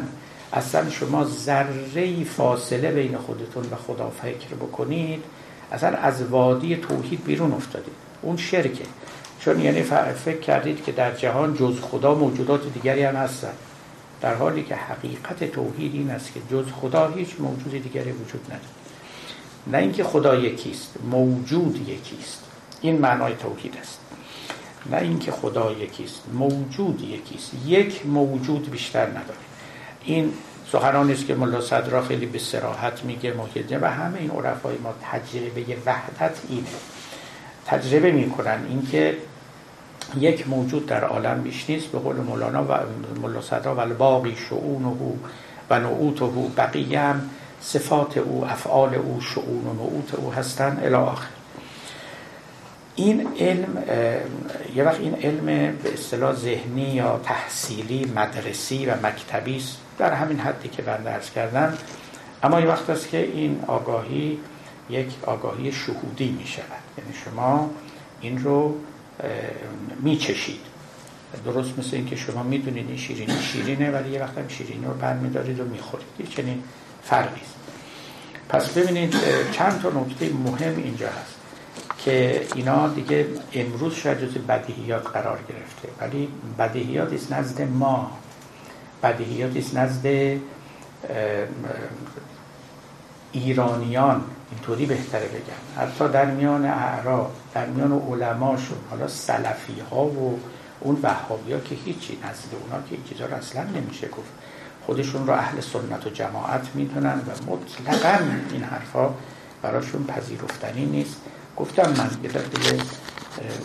اصلا شما ذره فاصله بین خودتون و خدا فکر بکنید. اصلا از وادی توحید بیرون افتادید. اون شرکه. چون یعنی فکر کردید که در جهان جز خدا موجودات دیگری هم هستن. در حالی که حقیقت توحید این است که جز خدا هیچ موجود دیگری وجود نداره. نه اینکه خدا یکیست موجود یکیست. این معنای توحید است. نه اینکه خدا یکیست موجود یکیست. یک موجود بیشتر نداره. این سخنان است که ملا صدرا خیلی به سراحت میگه محیده و همه این عرفای ما تجربه وحدت اینه. تجربه می‌کنن. اینکه یک موجود در عالم بیش نیست به قول مولانا و ملا صدرا و باقی شعونه و نعوته بقیه هم صفات او افعال او شعون و نعوت او هستن الی آخر. این علم یه وقت این علم به اصطلاح ذهنی یا تحصیلی مدرسی و مکتبی است. در همین حدی که بنده ارز کردم. اما یه وقت است که این آگاهی یک آگاهی شهودی می شود. یعنی شما این رو میچشید درست مثل اینکه شما می‌دونید این شیرینی شیرینه ولی یه وقت هم شیرینی رو بر میدارید و می‌خورید. این چنین فرقی است. پس ببینید چند تا نکته مهم اینجا هست که اینا دیگه امروز شاید جز بدیهیات قرار گرفته. ولی بدیهیات است نزد ما. بدیهیات است نزد ایرانیان. اینطوری بهتره بگم. حتی در میان اعراب در میان علماشون حالا سلفی ها و اون وهابی ها که هیچی نزد اونا که این چیزا رو اصلا نمیشه گفت. خودشون رو اهل سنت و جماعت می‌دونن و مطلقا این حرفا براشون پذیرفتنی نیست. گفتم من یه دفعه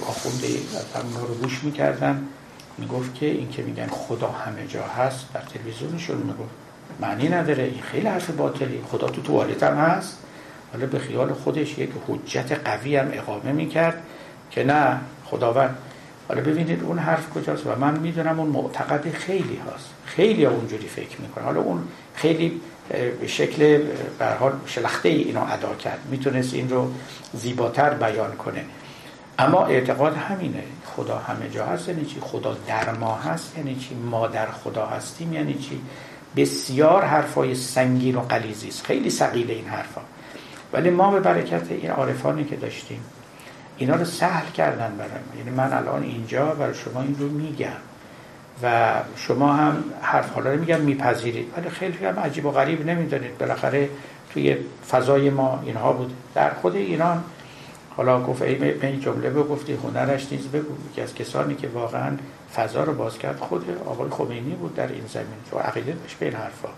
آخونده از اونا رو گوش می‌کردم. می‌گفت که این که میگن خدا همه جا هست در تلویزیونشون می‌گفت. معنی نداره. این خیلی حرف باطلی. خدا تو توالت هم هست. حالا به خیال خودش یک حجت قوی هم اقامه می‌کرد که نه خداوند. حالا ببینید اون حرف کجاست و من می‌دونم اون معتقد خیلی هست خیلی ها اونجوری فکر می‌کنه حالا اون خیلی به شکل حال شلخته ای اینو ادا کرد. می‌تونست این رو زیباتر بیان کنه. اما اعتقاد همینه. خدا همه جا هست یعنی چی؟ خدا در ما هست یعنی چی؟ ما در خدا هستیم یعنی چی؟ بسیار حرفای سنگین و قلیزی است. خیلی ثقیل این حرفا. ولی ما به برکت این عارفانی که داشتیم اینا رو سهل کردن برای یعنی من الان اینجا برای شما این رو میگم و شما هم حرف حالا رو میگم میپذیرید. ولی خیلی هم عجیب و غریب نمی‌دانید بالاخره توی فضای ما اینها بود. در خود ایران حالا گفت ای به جمله بگفتی هنرش نیز بگو. که از کسانی که واقعا فضا رو باز کرد خود آقای خمینی بود در این زمین. و عقیده داشت به این حرفا.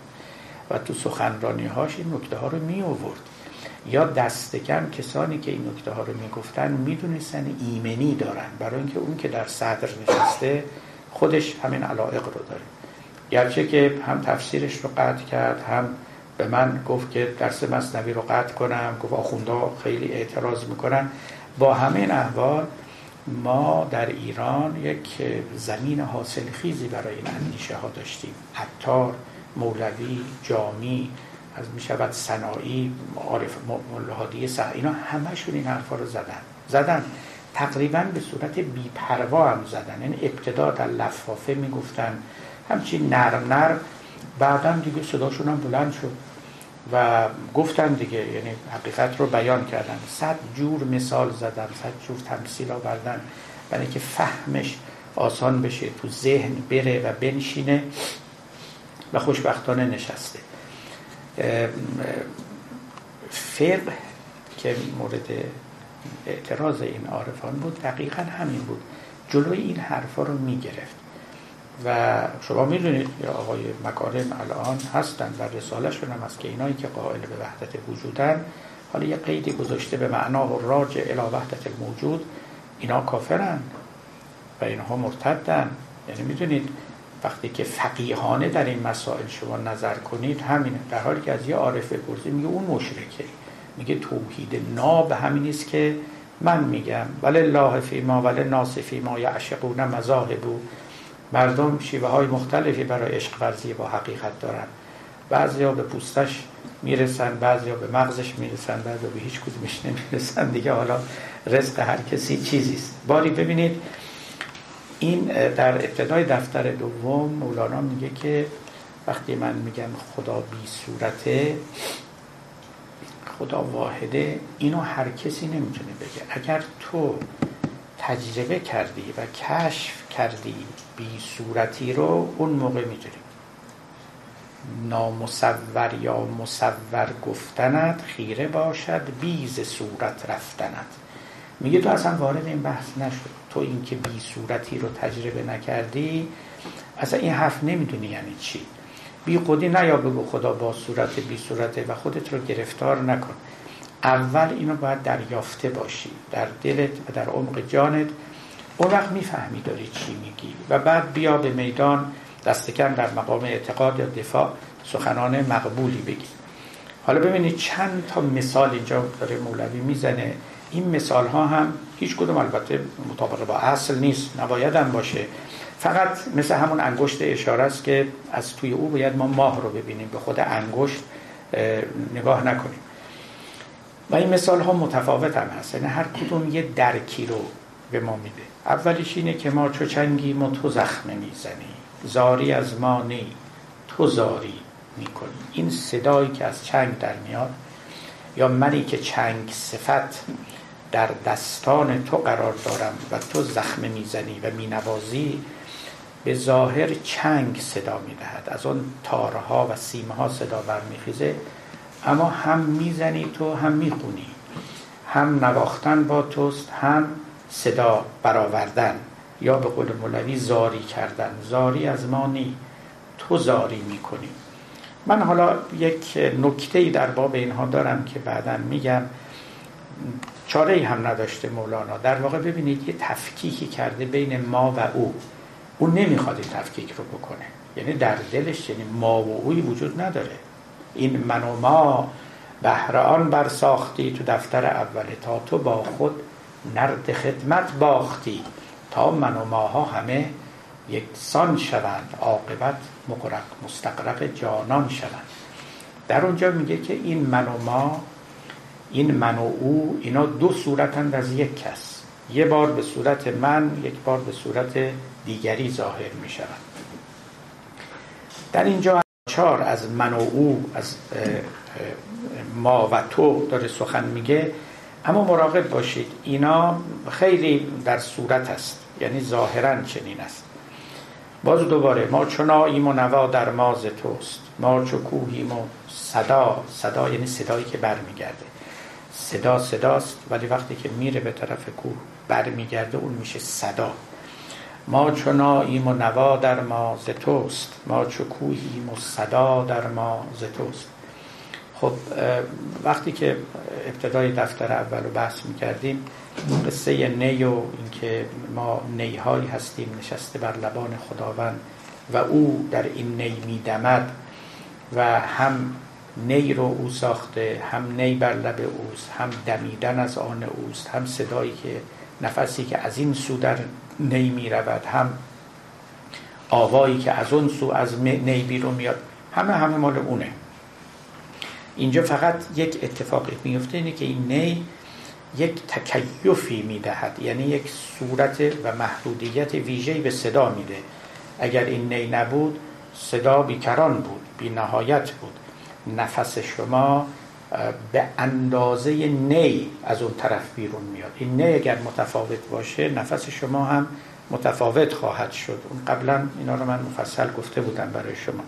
و تو سخنرانی هاش این نکته ها رو می آورد. یا دست کم کسانی که این نکته ها رو می‌گفتن می‌دونستن ایمنی دارن. برای اینکه اون که در صدر نشسته خودش همین علائق رو داره. گرچه که هم تفسیرش رو قطع کرد هم به من گفت که درس مصنوی رو قطع کنم گفت آخوندا خیلی اعتراض می‌کنن. با همین احوال ما در ایران یک زمین حاصل خیزی برای این اندیشه ها داشتیم. عطار، مولوی، جامی از می شود صناعی عارف ملحادی سه اینا همشون این حرفا رو زدن. زدن. تقریبا به صورت بیپروا هم زدن. این یعنی ابتدا در لفافه می‌گفتن همچین نرم نرم بعدا دیگه صداشون هم بلند شد. و گفتن دیگه یعنی حقیقت رو بیان کردن. صد جور مثال زدن صد جور تمثیل آوردن برای که فهمش آسان بشه تو ذهن بره و بنشینه و خوشبختانه نشسته. فقه که مورد اعتراض این عارفان بود دقیقا همین بود. جلوی این حرفا رو می‌گرفت. و شما می‌دونید یا آقای مکارم الان هستن و رسالشون هم هست که اینایی که قائل به وحدت وجودن حالا یه قیدی گذاشته به معنا و راج الى وحدت الموجود اینا کافرن و اینها مرتدن. یعنی می‌دونید وقتی که فقیهانه در این مسائل شما نظر کنید همینه. در حالی که از یه عارف بپرسی میگه اون مشرکه. میگه توحید ناب همین است که من میگم ولی الله فی ما ولی ناس فی ما یعشقون مذاهبو مردم شیوه های مختلفی برای عشق ورزی با حقیقت دارن. بعضیا به پوستش می‌رسن بعضیا به مغزش می‌رسن بعضیا به هیچ کدومش نمی‌رسن. دیگه حالا رزق هر کسی چیزیست. باری ببینید این در ابتدای دفتر دوم مولانا میگه که وقتی من میگم خدا بی صورته خدا واحده اینو هر کسی نمی‌تونه بگه. اگر تو تجربه کردی و کشف کردی بی صورتی رو اون موقع می‌دونی نامصور یا مصور گفتنت خیره باشد بیز صورت رفتنت. میگه تو اصلا وارد این بحث نشد تو اینکه بی صورتی رو تجربه نکردی اصلا این حرف نمی‌دونی یعنی چی. بی خودی نیا بگو خدا با صورت بی صورته و خودت رو گرفتار نکن. اول اینو باید دریافته باشی. در دلت و در عمق جانت اون وقت می‌فهمی داری چی میگی. و بعد بیا به میدان دستکم در مقام اعتقاد یا دفاع سخنان مقبولی بگی. حالا ببینید چند تا مثال اینجا داره مولوی می‌زنه. این مثال ها هم هیچ کدوم البته مطابق با اصل نیست نباید هم باشه. فقط مثل همون انگشت اشاره است که از توی او باید ما ماه رو ببینیم. به خود انگشت نگاه نکنیم. و این مثال ها متفاوت هم هست. یعنی هر کدوم یه درکی رو به ما میده. اولیش اینه که ما چو چنگی ما تو زخمه می‌زنی. زاری از ما نی تو زاری می‌کنی. این صدایی که از چنگ در میاد یا منی که چنگ صفت در دستان تو قرار دارم و تو زخمه می‌زنی و مینوازی به ظاهر چنگ صدا می‌دهد. از اون تارها و سیمه ها صدا برمیخیزه. اما هم می‌زنی تو هم می‌خونی. هم نواختن با توست هم صدا برآوردن یا به قول مولوی زاری کردن. زاری از ما نی. تو زاری می‌کنی. من حالا یک نکته در باب اینها دارم که بعدا میگم. چاره هم نداشته مولانا. در واقع ببینید یه تفکیکی کرده بین ما و او. او نمی‌خواد این تفکیک رو بکنه. یعنی در دلش یعنی ما و اوی وجود نداره. این من و ما بهران برساختی تو دفتر اوله تا تو با خود نرد خدمت باختی تا من و ماها همه یکسان شوند عاقبت مقرق مستقرق جانان شوند. در اونجا میگه که این من و ما این من و او اینا دو صورتند از یک کس. یه بار به صورت من یک بار به صورت دیگری ظاهر می‌شوند. در اینجا چار از من و او از ما و تو داره سخن میگه. اما مراقب باشید اینا خیلی در صورت است یعنی ظاهرا چنین است. باز دوباره ما چناییم و نوا در ماز توست. ما چو کوهیم و صدا صدا یعنی صدایی که برمیگرده. صدا صداست ولی وقتی که میره به طرف کوه برمیگرده اون میشه صدا. ما چناییم و نوا در ما ز توست. ما چو کوهیم و صدا در ما ز توست. خب وقتی که ابتدای دفتر اول رو بحث می‌کردیم قصه نی و اینکه ما نیهایی هستیم نشسته بر لبان خداوند و او در این نی میدمد و هم نی رو او ساخته هم نی بر لب اوست هم دمیدن از آن اوست هم صدایی که نفسی که از این سو در نی می رود هم آوایی که از اون سو از نی بیرون میاد همه همه مال اونه. اینجا فقط یک اتفاقی میفته اینه که این نی یک تکیفی می‌دهد. یعنی یک صورت و محدودیت ویژه‌ای به صدا میده. اگر این نی نبود صدا بیکران بود بی نهایت بود. نفس شما به اندازه نی از اون طرف بیرون میاد. این نی اگر متفاوت باشه نفس شما هم متفاوت خواهد شد. اون قبلا اینا رو من مفصل گفته بودم برای شما.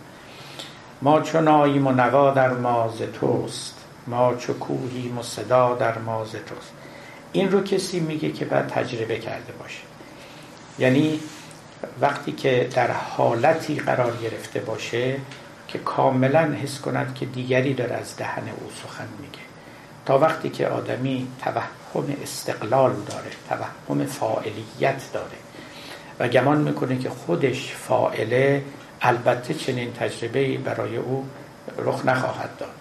ما چون آییم و نوا در ماز توست. ما چو کوهیم و صدا در ماز توست. این رو کسی میگه که باید تجربه کرده باشه. یعنی وقتی که در حالتی قرار گرفته باشه که کاملا حس کند که دیگری داره از دهن او سخن میگه. تا وقتی که آدمی توهم استقلال داره توهم فاعلیت داره و گمان می‌کنه که خودش فائله البته چنین تجربه برای او رخ نخواهد داد.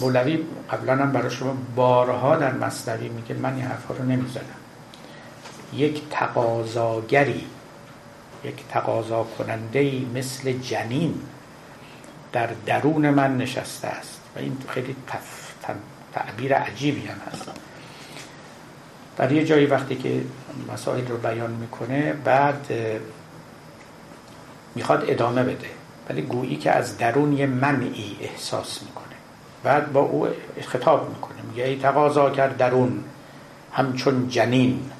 مولوی قبلا هم برای شما بارها در مصنوی میگه من این حرفها رو نمی‌زنم. یک تقاضاگری یک تقاضا کننده مثل جنین در درون من نشسته است. و این خیلی تعبیر عجیبی هم هست. در یه جایی وقتی که مسائل رو بیان می‌کنه بعد می‌خواد ادامه بده. ولی گویی که از درون یه منعی احساس می‌کنه. بعد با او خطاب می‌کنه. میگه ای تقاضا کرد درون همچون جنین.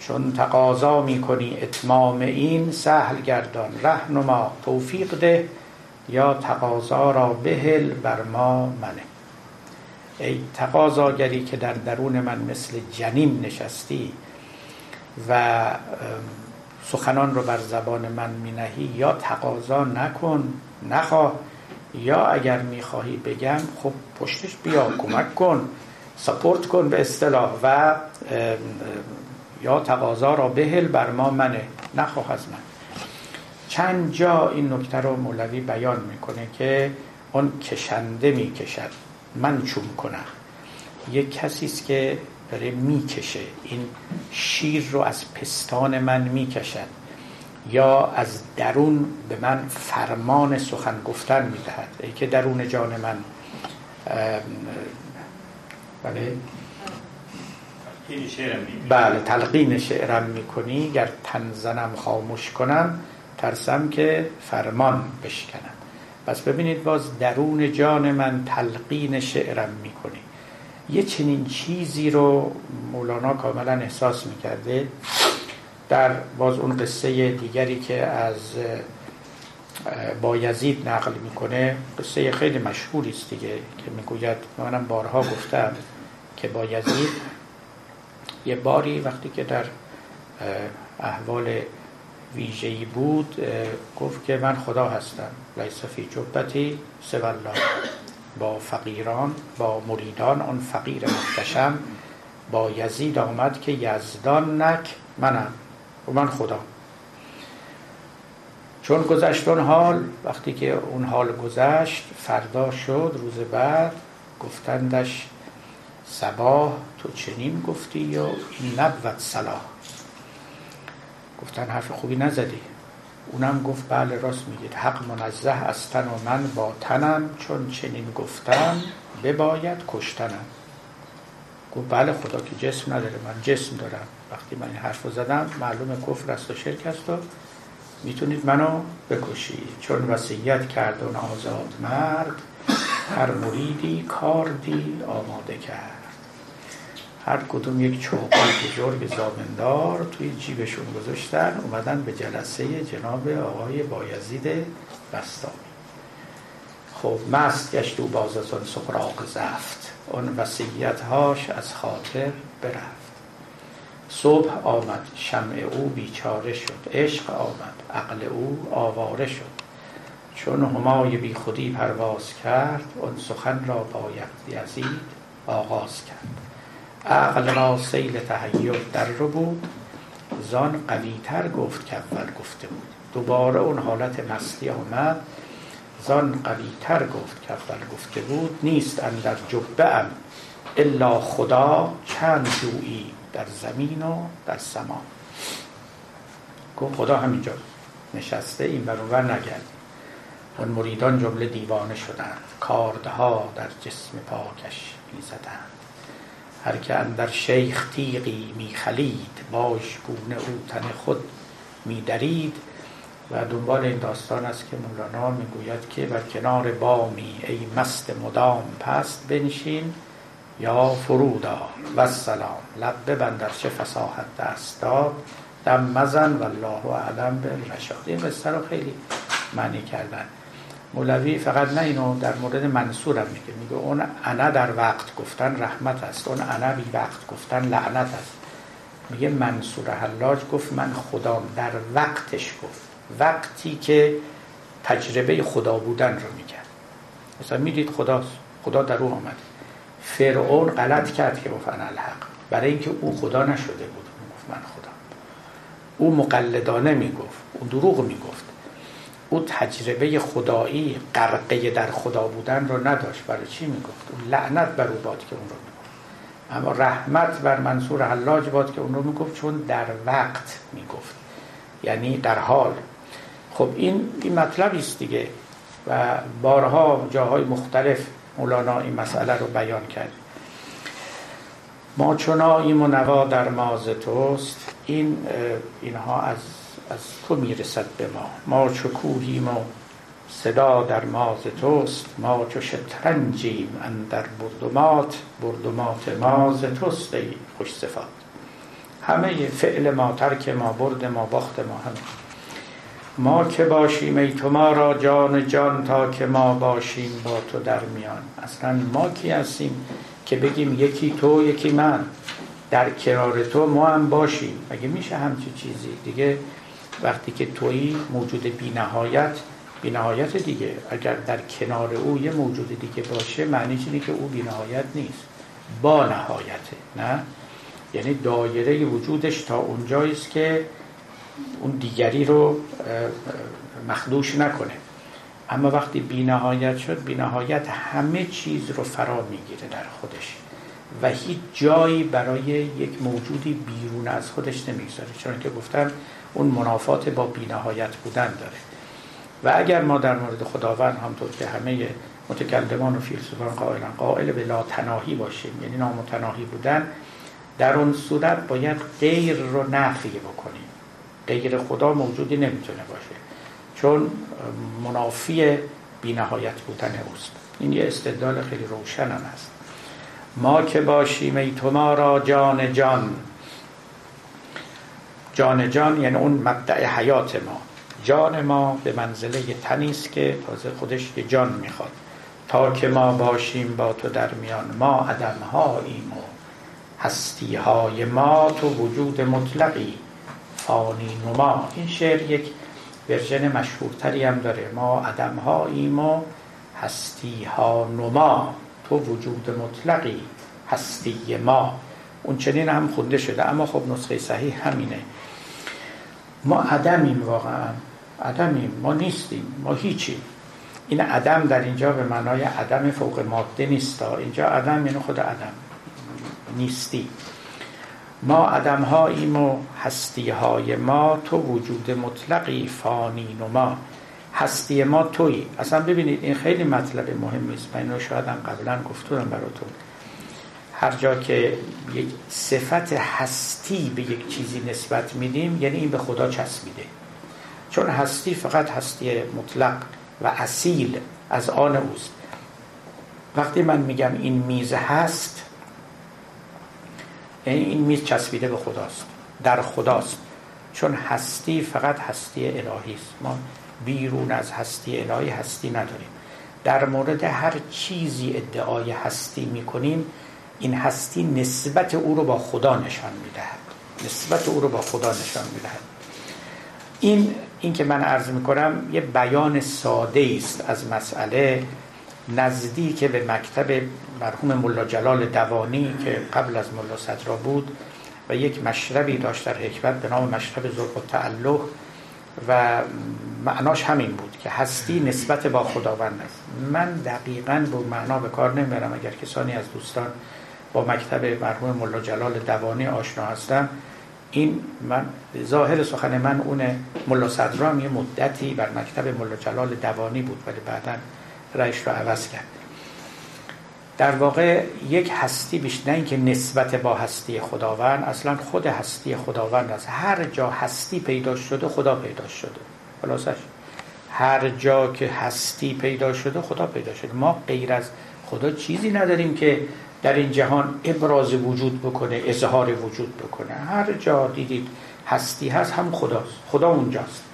چون تقاضا می‌کنی اتمام این سهل گردان رهنما توفیق ده یا تقاضا را بهل بر ما منه. ای تقاضاگری که در درون من مثل جنین نشستی و سخنان رو بر زبان من مینهی یا تقاضا نکن نخواه یا اگر می‌خواهی بگم خب پشتش بیا کمک کن سپورت کن به اصطلاح و یا تقاضا را بهل بر ما منه نخواه از من. چند جا این نکته رو مولوی بیان می‌کنه که اون کشنده می‌کشد. من چون کنم؟ یک کسی است که داره می‌کشه. این شیر رو از پستان من می‌کشد یا از درون به من فرمان سخن گفتن می‌دهد. ای که درون جان من. بله. بله تلقین شعرم می‌کنی. گر تنزنم خاموش کنم ترسم که فرمان بشکنم. پس ببینید باز درون جان من تلقین شعرم می‌کنی. یه چنین چیزی رو مولانا کاملا احساس می‌کرده در باز اون قصه دیگری که از بایزید نقل می‌کنه قصه خیلی مشهوری است دیگه که می‌گوید منم بارها گفتم که بایزید یه باری وقتی که در احوال ویژه‌ای بود گفت که من خدا هستم لیس فی جبتی سوالا با فقیران با مریدان آن فقیر محتشم. با یزید آمد که یزدان نک منم. و من خدا. چون گذشت اون حال وقتی که اون حال گذشت فردا شد روز بعد گفتندش سباه تو چنین گفتی یا نبود صلاح. گفتن حرف خوبی نزدی. اونم گفت بله راست میگید. حق منزه از تن و من با تنم چون چنین گفتم بباید کشتنم. گفت بله خدا که جسم نداره من جسم دارم. وقتی من این حرف زدم معلوم کفر است و شرک است و می‌تونید منو بکشید. چون وسیعت کرد اون آزاد مرد هر مریدی کار دی آماده کرد. هر کدوم یک چوبی بزرگ زامندار توی جیبشون گذاشتن اومدن به جلسه جناب آقای بایزید بستانی خب مست گشت و باز از آن سقراق زفت. اون وسیعت از خاطر برفت. صبح آمد شمع او بیچاره شد عشق آمد عقل او آواره شد. چون همای بی خودی پرواز کرد اون سخن را باید یزید آغاز کرد. عقل را سیل تحیر در رو بود زان قویتر گفت که اول گفته بود. دوباره اون حالت مستی آمد زان قویتر گفت که اول گفته بود نیست اندر جبه ام الا خدا چند جویی در زمین و در سما. گفت خدا همینجا نشسته این برونور نگرد. اون مریدان جمله دیوانه شدند کاردها در جسم پاکش می زدند هر که اندر شیخ تیغی می خلید باش گونه او تن خود می درید. و دنبال این داستان است که مولانا می‌گوید که بر کنار بامی ای مست مدام پست بنشین یا فرودا. و سلام لب ببندر چه فساحت دست داد. دم مزن و الله اعلم به این رو خیلی معنی کردن. مولوی فقط نه اینو در مورد منصورم میگه. میگه اون انا در وقت گفتن رحمت است اون انا بی وقت گفتن لعنت است. میگه منصور حلاج گفت من خدام در وقتش گفت. وقتی که تجربه خدا بودن رو میگن مثلا می‌دید خداست خدا در او آمده فرعون غلط کرد که گفت الحق. برای اینکه او خدا نشده بود گفت من خدا او مقلدانه می‌گفت او دروغ می‌گفت. او تجربه خدایی غرقه در خدا بودن رو نداشت. برای چی می‌گفت؟ او لعنت بر او باد که اون رو می‌گفت. اما رحمت بر منصور حلاج باد که اون رو می‌گفت چون در وقت می‌گفت. یعنی در حال. خب این این مطلبی است دیگه. و بارها جاهای مختلف مولانا این مسئله رو بیان کرد. ما چناییم و نوا در ماز توست. این اینها از از تو می‌رسد به ما. ما چو کوهیم و صدا در ماز توست. ما چو شطرنجیم اندر بردمات. بردمات ماز توست ای خوش صفات. همه فعل ما ترک ما برد ما باخت ما همه. ما که باشیم ای تو ما را جان جان تا که ما باشیم با تو در میان. اصلا ما کی هستیم که بگیم یکی تو یکی من؟ در کنار تو ما هم باشیم. مگه میشه همچی چیزی؟ دیگه وقتی که تویی موجود بی نهایت بی نهایت دیگه. اگر در کنار او یه موجود دیگه باشه معنی اینه که او بی نهایت نیست. با نهایته نه؟ یعنی دایره وجودش تا اونجاییست که اون دیگری رو مخدوش نکنه. اما وقتی بینهایت شد بینهایت همه چیز رو فرا می‌گیره در خودش. و هیچ جایی برای یک موجودی بیرون از خودش نمی‌گذاره. چون که گفتم اون منافات با بینهایت بودن داره. و اگر ما در مورد خداوند همطور که همه متکلمان و فیلسوفان قائلن قائل به لا تناهی باشیم یعنی نامتناهی بودن در اون صورت باید غیر رو نفی بکنیم. غیر خدا موجودی نمی‌تونه باشه چون منافی بینهایت بودن اوست. این یه استدلال خیلی روشن هم هست. ما که باشیم ای تو ما را جان جان جان جان یعنی اون مبدع حیات ما. جان ما به منزله تنیست که تازه خودش یه جان می‌خواد. تا که ما باشیم با تو در میان ما عدم هاییم و هستی های ما تو وجود مطلقی. فانی نما. این شعر یک ورژن مشهورتری هم داره. ما عدم هاییم و هستی ها نما. تو وجود مطلقی هستی ما. اون چنین هم خونده شده. اما خب نسخه صحیح همینه. ما عدمیم واقعا. عدمیم. ما نیستیم. ما هیچیم. این عدم در اینجا به معنای عدم فوق ماده نیست. اینجا عدم یعنی خود عدم. نیستی. ما عدم هاییم و هستی های ما تو وجود مطلقی فانی ما. هستی ما توی اصلا ببینید این خیلی مطلب مهمی است من اینو شاید هم قبلا گفتم براتون. هر جا که یک صفت هستی به یک چیزی نسبت میدیم یعنی این به خدا چسبیده چون هستی فقط هستی مطلق و اصیل از آن اوست. وقتی من میگم این میز هست یعنی این میز چسبیده به خداست در خداست. چون هستی فقط هستی الهی است. ما بیرون از هستی الهی هستی نداریم. در مورد هر چیزی ادعای هستی می‌کنیم این هستی نسبت او رو با خدا نشان می‌دهد. نسبت او رو با خدا نشان می‌دهد. این این که من عرض می‌کنم یه بیان ساده است از مسئله نزدیک به مکتب مرحوم ملا جلال دوانی که قبل از ملا صدرا بود و یک مشربی داشت در حکمت به نام مشرب زرق و تعلق و معناش همین بود که هستی نسبت با خداوند است. من دقیقا به معنا به کار نمی‌برم اگر کسانی از دوستان با مکتب مرحوم ملا جلال دوانی آشنا هستن این من ظاهر سخن من اونه ملا صدرام یه مدتی بر مکتب ملا جلال دوانی بود ولی بعدا رئیس رو عوض کرد. در واقع یک هستی بیش نه اینکه نسبت با هستی خداوند اصلا خود هستی خداوند است. هر جا هستی پیدا شده خدا پیدا شده. خلاصش. هر جا که هستی پیدا شده خدا پیدا شده. ما غیر از خدا چیزی نداریم که در این جهان ابراز وجود بکنه اظهار وجود بکنه. هر جا دیدید هستی هست هم خداست. خدا اونجاست.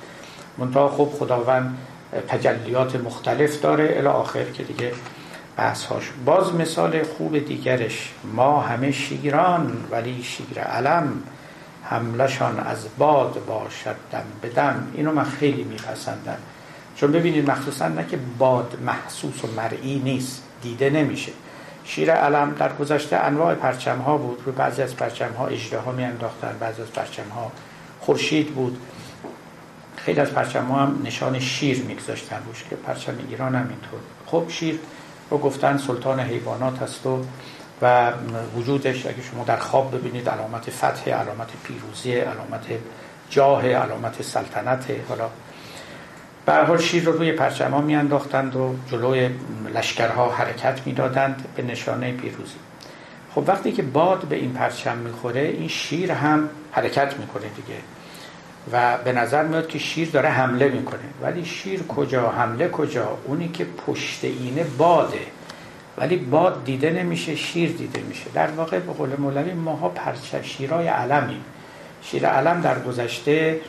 منتها خب خداوند تجلیات مختلف داره. الی آخر که دیگه بحث هاش باز مثال خوب دیگرش. ما همه شیران ولی شیر علم. حملشان از باد باشد دم به اینو من خیلی میپسندم. چون ببینید مخصوصا نه که باد محسوس و مرئی نیست. دیده نمیشه. شیر علم در گذشته انواع پرچم ها بود. رو بعضی از پرچم ها اجده ها می بعضی از پرچم ها خورشید بود. خیلی از پرچم ها هم نشان شیر میگذاشتن روش که پرچم ایران هم اینطور خب شیر رو گفتن سلطان حیوانات هست و و وجودش اگه شما در خواب ببینید علامت فتح علامت پیروزی علامت جاه علامت سلطنت حالا به حال شیر رو روی پرچم ها میانداختند و جلوی لشکرها حرکت می‌دادند به نشانه پیروزی. خب وقتی که باد به این پرچم می‌خوره این شیر هم حرکت می‌کنه دیگه. و به نظر میاد که شیر داره حمله می‌کنه. ولی شیر کجا؟ حمله کجا؟ اونی که پشت اینه باده. ولی باد دیده نمیشه شیر دیده میشه. در واقع به قول مولوی ماها پرچم شیرای علمیم شیر علم در گذشته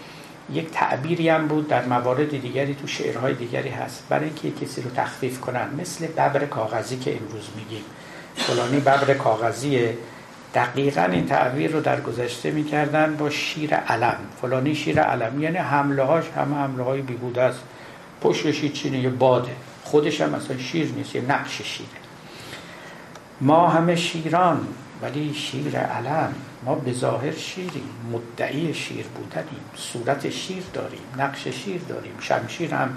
یک تعبیری هم بود در موارد دیگری تو شعرهای دیگری هست. برای اینکه کسی رو تخفیف کنن. مثل ببر کاغذی که امروز میگیم. فلانی ببر کاغذیه دقیقا این تعبیر رو در گذشته می‌کردن با شیر علم. فلانی شیر علم. یعنی حمله هاش همه حمله های بیهوده است. پشتش چینه یه باده. خودش هم مثلا شیر نیست. یه نقش شیره. ما همه شیران ولی شیر علم. ما به ظاهر شیریم مدعی شیر بودنیم صورت شیر داریم نقش شیر داریم شمشیر هم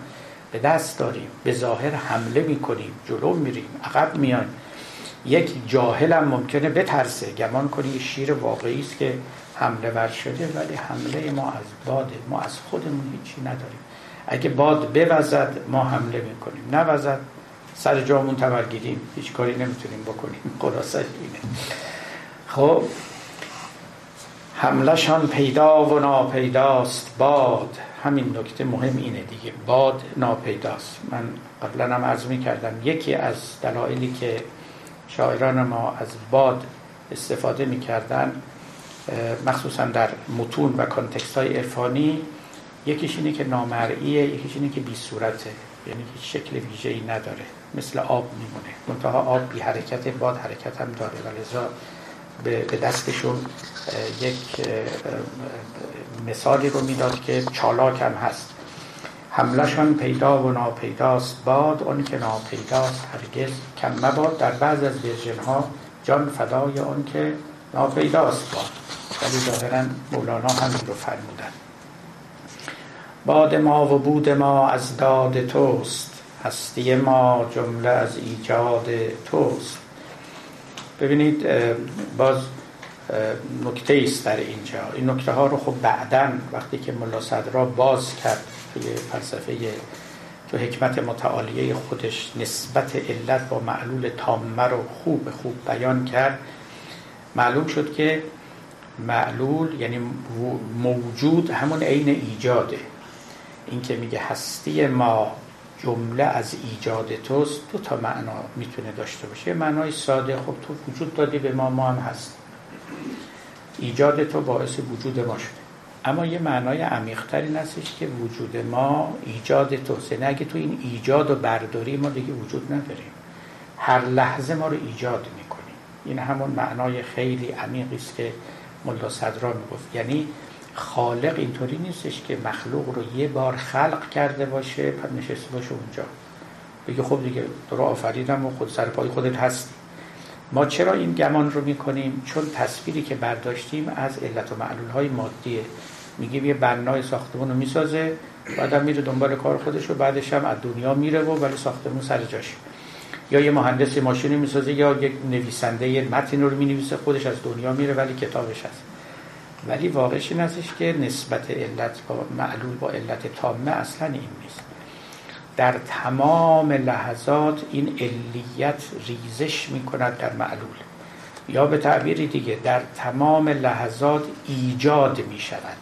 به دست داریم به ظاهر حمله می‌کنیم جلو میریم عقب میان یک جاهل هم ممکنه بترسه. گمان کنی شیر واقعی است که حمله ور شده ولی حمله ما از باده ما از خودمون هیچی نداریم. اگه باد بوزد ما حمله می‌کنیم. نوزد سر جامون تبرگیریم هیچ کاری نمی‌تونیم بکنیم. خلاصه اینه. خب حملشان پیدا و ناپیداست. باد. همین نکته مهم اینه دیگه. باد ناپیداست. من قبلا هم عرض می کردم یکی از دلایلی که شاعران ما از باد استفاده می‌کردن مخصوصا در متون و context های عرفانی یکیش اینه که نامرئیه یکیش اینه که بی صورته یعنی هیچ شکل ویژه ای نداره. مثل آب میمونه. منتها آب بی حرکت باد حرکت هم داره. و لذا به دستشون یک مثالی رو می‌داد که چالاک هم هست. حملشان پیدا و ناپیداست. باد اون که ناپیداست. هرگز کم مباد. در بعض از version ها جان فدای اون که ناپیداست باد. ولی ظاهرا مولانا همین رو فرمودن. باد ما و بود ما از داد توست. هستی ما جمله از ایجاد توست. ببینید باز نکته است در اینجا. این نکته ها رو خب بعدا وقتی که ملا صدرا باز کرد توی فلسفه تو حکمت متعالیه خودش نسبت علت با معلول تامه رو خوب خوب بیان کرد معلوم شد که معلول یعنی موجود همون عین ایجاده. این که میگه هستی ما جمله از ایجاد توست دو تا معنا می‌تونه داشته باشه. معنای ساده خب تو وجود دادی به ما ما هم هست. ایجاد تو باعث وجود ما شده. اما یه معنای عمیقتری هستش که وجود ما ایجاد توست. یعنی اگه تو این ایجاد و برداری ما دیگه وجود نداریم. هر لحظه ما رو ایجاد می‌کنیم. این همون معنای خیلی عمیقی است که ملا صدرا می‌گفت. یعنی خالق اینطوری نیستش که مخلوق رو یه بار خلق کرده باشه پس نشسته باشه اونجا. بگه خب دیگه تو رو آفریدم و خود سر پای خودت هستی. ما چرا این گمان رو می‌کنیم؟ چون تصویری که برداشتیم از علت و معلول های مادیه. میگیم یه بنای ساختمون رو می‌سازه بعدم میره دنبال کار خودش و بعدش هم از دنیا میره و ولی ساختمون سر جاش. یا یه مهندس ماشینی می‌سازه یا یک نویسنده یه متن رو می‌نویسه خودش از دنیا میره ولی کتابش هست. ولی واقعش این ازش که نسبت علت با معلول با علت تامه اصلا این نیست. در تمام لحظات این علیت ریزش می کند در معلول. یا به تعبیری دیگه در تمام لحظات ایجاد می شود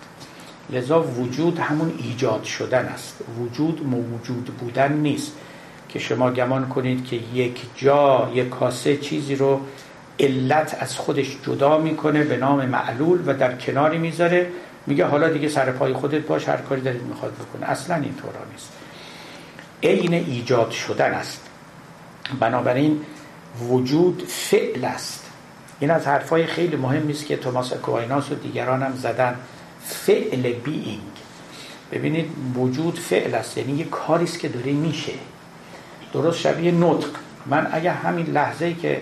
لذا وجود همون ایجاد شدن است. وجود موجود بودن نیست. که شما گمان کنید که یک جا یک کاسه چیزی رو علت از خودش جدا می‌کنه به نام معلول و در کناری می‌ذاره. میگه حالا دیگه سر پای خودت باش هر کاری دارید می‌خواد بکنه. اصلا این طورا نیست. عین ایجاد شدن است. بنابراین وجود فعل است. این از حرفای خیلی مهم است که توماس اکوایناس و دیگران هم زدن. فعل بیینگ ببینید وجود فعل است. یعنی یه کاری است که داره میشه. درست شبیه نطق. من اگه همین لحظه که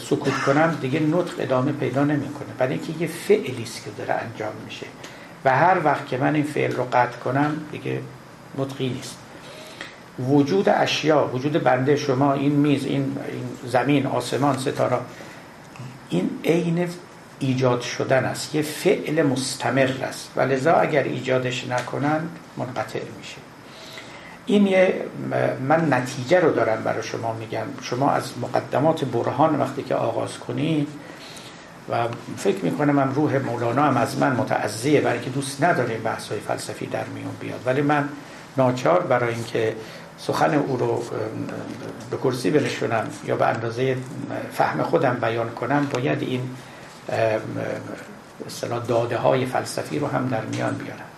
سکوت کنم دیگه نطق ادامه پیدا نمی‌کنه. برای اینکه یه فعلی است که داره انجام میشه. و هر وقت که من این فعل رو قطع کنم دیگه نطقی نیست. وجود اشیا وجود بنده شما این میز این, این زمین آسمان ستاره این عین ایجاد شدن است. یه فعل مستمر است. و لذا اگر ایجادش نکنند منقطع میشه. این یه من نتیجه رو دارم برای شما میگم. شما از مقدمات برهان وقتی که آغاز کنید و فکر می‌کنم من روح مولانا هم از من متعذیه برای که دوست نداره بحث های فلسفی در میون بیاد. ولی من ناچار برای اینکه سخن او رو به کرسی بنشونم یا به اندازه فهم خودم بیان کنم باید این داده های فلسفی رو هم در میان بیارم.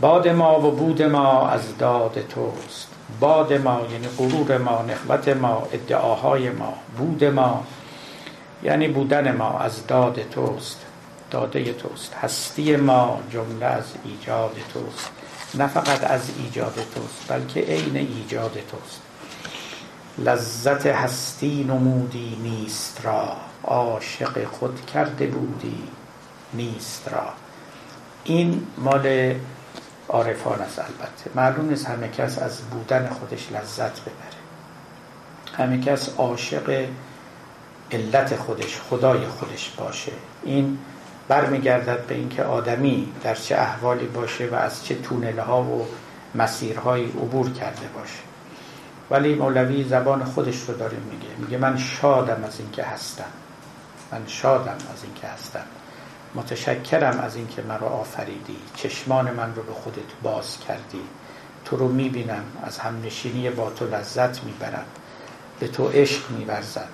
باد ما و بود ما از داد توست. باد ما یعنی غرور ما نخوت ما ادعاهای ما بود ما یعنی بودن ما از داد توست. داده توست. هستی ما جمله از ایجاد توست. نه فقط از ایجاد توست بلکه عین ایجاد توست. لذت هستی نمودی نیست را. عاشق خود کرده بودی نیست را. این مال عارفان است البته. معلوم نیست همه کس از بودن خودش لذت ببره. همه کس عاشق علت خودش خدای خودش باشه. این برمیگردد به اینکه آدمی در چه احوالی باشه و از چه تونله ها و مسیرهایی عبور کرده باشه. ولی مولوی زبان خودش رو داره میگه. میگه من شادم از اینکه هستم. من شادم از اینکه هستم. متشکرم از اینکه مرا آفریدی. چشمان من رو به خودت باز کردی. تو رو می‌بینم. از همنشینی با تو لذت می‌برم. به تو عشق میورزم.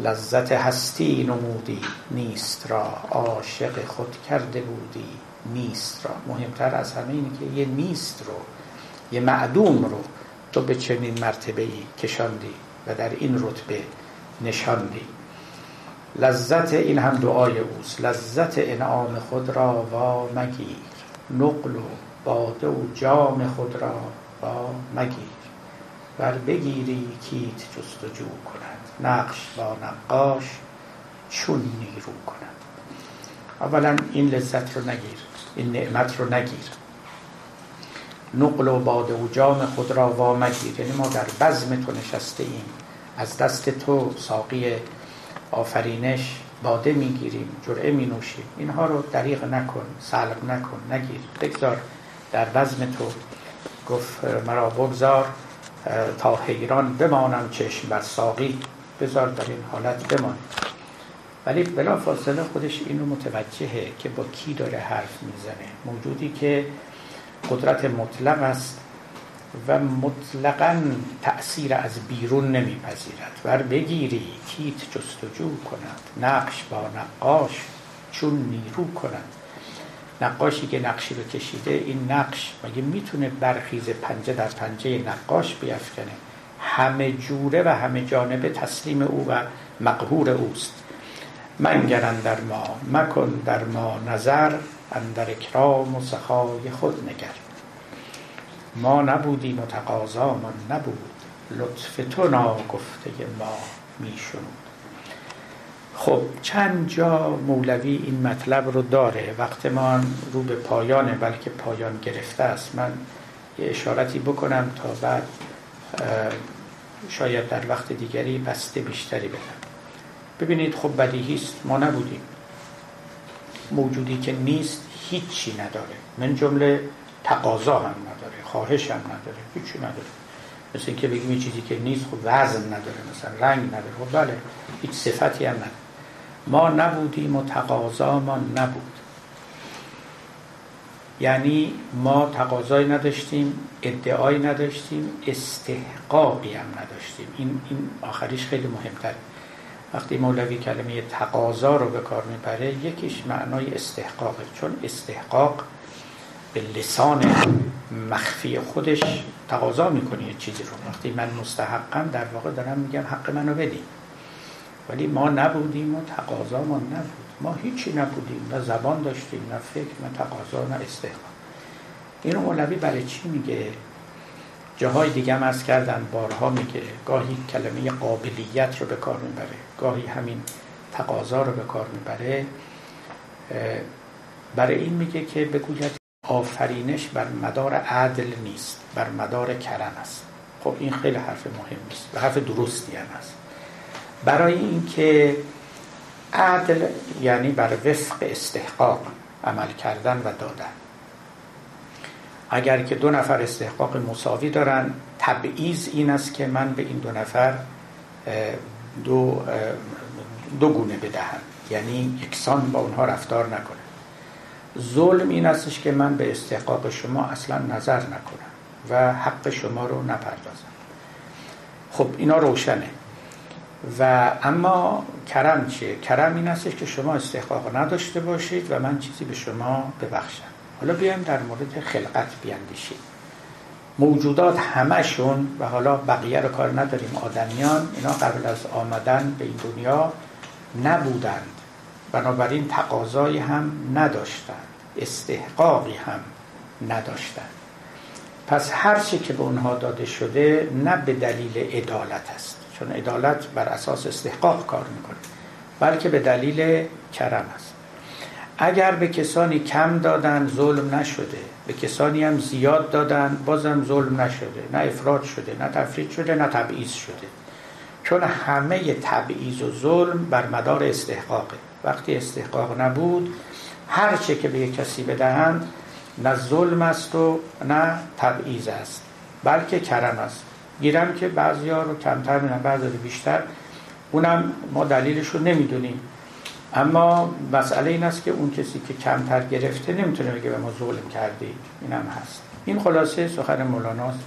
لذت هستی نمودی. نیست را عاشق خود کرده بودی. نیست را. مهمتر از همه اینه که یه نیست رو یه معدوم رو تو به چنین مرتبه کشاندی و در این رتبه نشاندی. لذت این هم دعای اوست. لذت انعام خود را وا مگیر. نقل و باده و جام خود را وا مگیر. بر بگیری کیت جستجو کند. نقش با نقاش چون نیرو کند. اولا این لذت رو نگیر. این نعمت رو نگیر. نقل و باده و جام خود را وا مگیر. یعنی ما در بزم تو نشسته ایم از دست تو ساقی آفرینش باده می‌گیریم جرعه می نوشیم اینها رو دریغ نکن سلب نکن نگیر. بگذار در وزم تو. گفت مرا بگذار تا حیران بمانم چشم بر ساقی. بذار در این حالت بمان ولی بلا فاصله خودش اینو متوجهه که با کی داره حرف می‌زنه. موجودی که قدرت مطلق است. و مطلقا تأثیر از بیرون نمیپذیرد. ور بگیری کیت جستجو کند. نقش با نقاش چون نیرو کند. نقاشی که نقشی رو کشیده این نقش مگه می‌تونه برخیز پنجه در پنجه نقاش بیافکنه همه جوره و همه جانبه تسلیم او و مقهور اوست. منگر در ما مکن در ما نظر اندر اکرام و سخای خود نگر. ما نبودیم و تقاضامان نبود. لطف تو ناگفته ما میشون خب چند جا مولوی این مطلب رو داره. وقت ما رو به پایانه بلکه پایان گرفته است. من یه اشارتی بکنم تا بعد شاید در وقت دیگری بسته بیشتری بدم. ببینید خب بدیهیست ما نبودیم. موجودی که نیست هیچی نداره. من جمله تقاضا هم خواهش هم نداره هیچی نداره. مثل اینکه بگیم چیزی که نیست خب وزن نداره مثلا رنگ نداره. خب بله هیچ صفتی هم نداره. ما نبودیم و تقاضا ما نبود. یعنی ما تقاضایی نداشتیم ادعایی نداشتیم استحقاقی هم نداشتیم. این, این آخریش خیلی مهمتر وقتی مولوی کلمه تقاضا رو به کار می‌بره یکیش معنای استحقاقه. چون استحقاق به لسان مخفی خودش تقاضا می‌کنه یه چیزی رو. وقتی من مستحقم در واقع دارم میگم حق منو بدیم ولی ما نبودیم و تقاضا ما نبود. ما هیچی نبودیم. نه زبان داشتیم نه فکر نه تقاضا نه استحقاق. اینو مولوی برای چی میگه؟ جاهای دیگه هم از کردن بارها میگه. گاهی کلمه قابلیت رو به کار می‌بره. گاهی همین تقاضا رو به کار می‌بره. برای این میگه که بگوید آفرینش بر مدار عدل نیست بر مدار کرم است. خب این خیلی حرف مهم است و حرف درستی هم است برای اینکه عدل یعنی بر وفق استحقاق عمل کردن و دادن. اگر که دو نفر استحقاق مساوی دارن تبعیض این است که من به این دو نفر دو, دو گونه بدهم. یعنی یکسان با اونها رفتار نکنم. ظلم این استش که من به استحقاق شما اصلا نظر نکنم و حق شما رو نپردازم. خب اینا روشنه. و اما کرم چیه؟ کرم این استش که شما استحقاق نداشته باشید و من چیزی به شما ببخشم. حالا بیایم در مورد خلقت بیاندیشیم. موجودات همشون و حالا بقیه رو کار نداریم آدمیان اینا قبل از آمدن به این دنیا نبودند. بنابراین تقاضایی هم نداشتند استحقاقی هم نداشتند. پس هر چی که به اونها داده شده نه به دلیل عدالت است چون عدالت بر اساس استحقاق کار می‌کنه بلکه به دلیل کرم است. اگر به کسانی کم دادن ظلم نشده به کسانی هم زیاد دادن بازم ظلم نشده نه افراد شده نه تفرید شده نه تبعیض شده. چون همه تبعیض و ظلم بر مدار استحقاقه. وقتی استحقاق نبود هر چه که به یک کسی بدهند نه ظلم است و نه تبعیض است بلکه کرم است. گیرم که بعضی ها رو کمتر میدن بعضی رو بیشتر. اونم ما دلیلش رو نمی‌دونیم. اما مسئله این است که اون کسی که کمتر گرفته نمی‌تونه بگه به ما ظلم کردی این هم هست. این خلاصه سخن مولاناست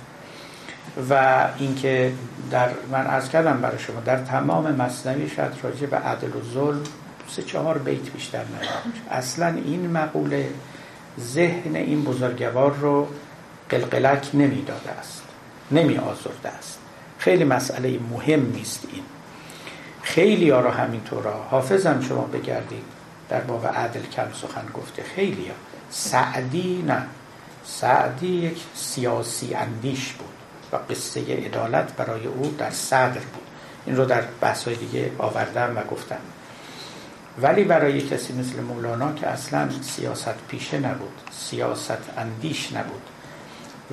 و اینکه در من از کردم برای شما در تمام مصنوی شاید راجع به عدل و ظلم سه چهار بیت بیشتر نیاد اصلا این مقوله ذهن این بزرگوار رو قلقلک نمی‌داده است نمی آزرده است. خیلی مسئله مهم نیست این. خیلی ها رو همینطور حافظم شما بگردید. در باب عدل کم سخن گفته. خیلی ها. سعدی نه. سعدی یک سیاسی اندیش بود و قصه عدالت برای او در صدر بود. این رو در بحث دیگه آوردم و گفتم. ولی برای کسی مثل مولانا که اصلا سیاست پیشه نبود سیاست اندیش نبود.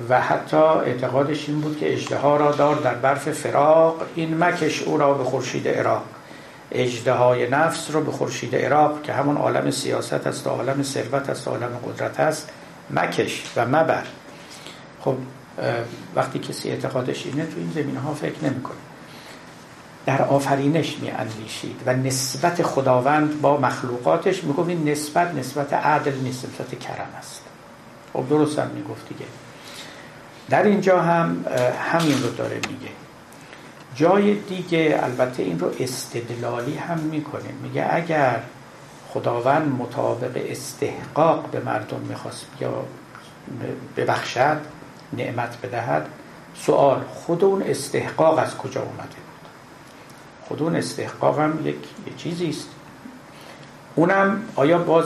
و حتی اعتقادش این بود که اجده را دار در برف فراق این مکش او را به خورشید عراق. اجده نفس رو به خورشید عراق که همون عالم سیاست است عالم ثروت است عالم قدرت است مکش و مبر. خب وقتی کسی اعتقادش اینه تو این زمینه ها فکر نمی‌کنه. در آفرینش می اندیشید و نسبت خداوند با مخلوقاتش می این نسبت نسبت عدل نیست نسبت کرم است. خب درست هم می گفت دیگه. در اینجا هم همین رو داره میگه. جای دیگه البته این رو استدلالی هم می‌کنه. میگه اگر خداوند مطابق استحقاق به مردم می‌خواست یا ببخشد نعمت بدهد سوال خود اون استحقاق از کجا اومده؟ خود اون استحقاق هم یک چیزی است. اونم آیا باز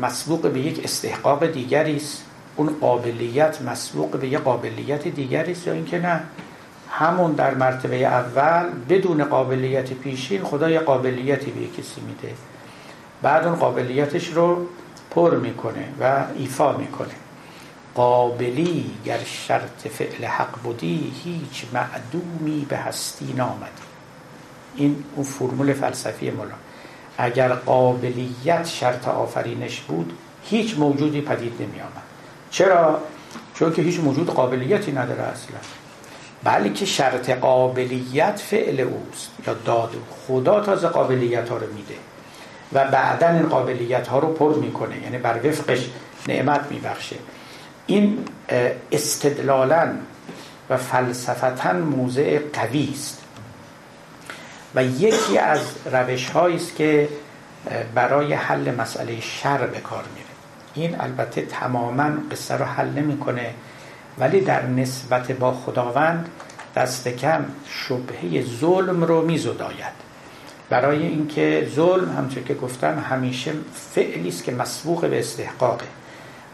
مسبوق به یک استحقاق دیگری است؟ اون قابلیت مسبوق به یک قابلیت دیگری است یا اینکه نه؟ همون در مرتبه اول بدون قابلیت پیشین خدا یه قابلیتی به کسی میده. بعد اون قابلیتش رو پر می‌کنه و ایفا می‌کنه. قابلی گر شرط فعل حق بودی هیچ معدومی به هستی نامدی. این اون فرمول فلسفی مولا اگر قابلیت شرط آفرینش بود هیچ موجودی پدید نمی آمد چرا؟ چون که هیچ موجود قابلیتی نداره اصلا. بلکه شرط قابلیت فعل اوست. یا داد خدا تازه قابلیت ها رو میده. و بعدا این قابلیت ها رو پر می‌کنه. یعنی بر وفقش نعمت میبخشه. این استدلالا و فلسفتا موضع قوی است. و یکی از روش است که برای حل مسئله شر به کار میره. این البته تماما قصه رو حل نمی‌کنه ولی در نسبت با خداوند دست کم شبهه ظلم رو میزداید. برای اینکه ظلم همچون که گفتم همیشه فعلی است که مسبوق به استحقاقه.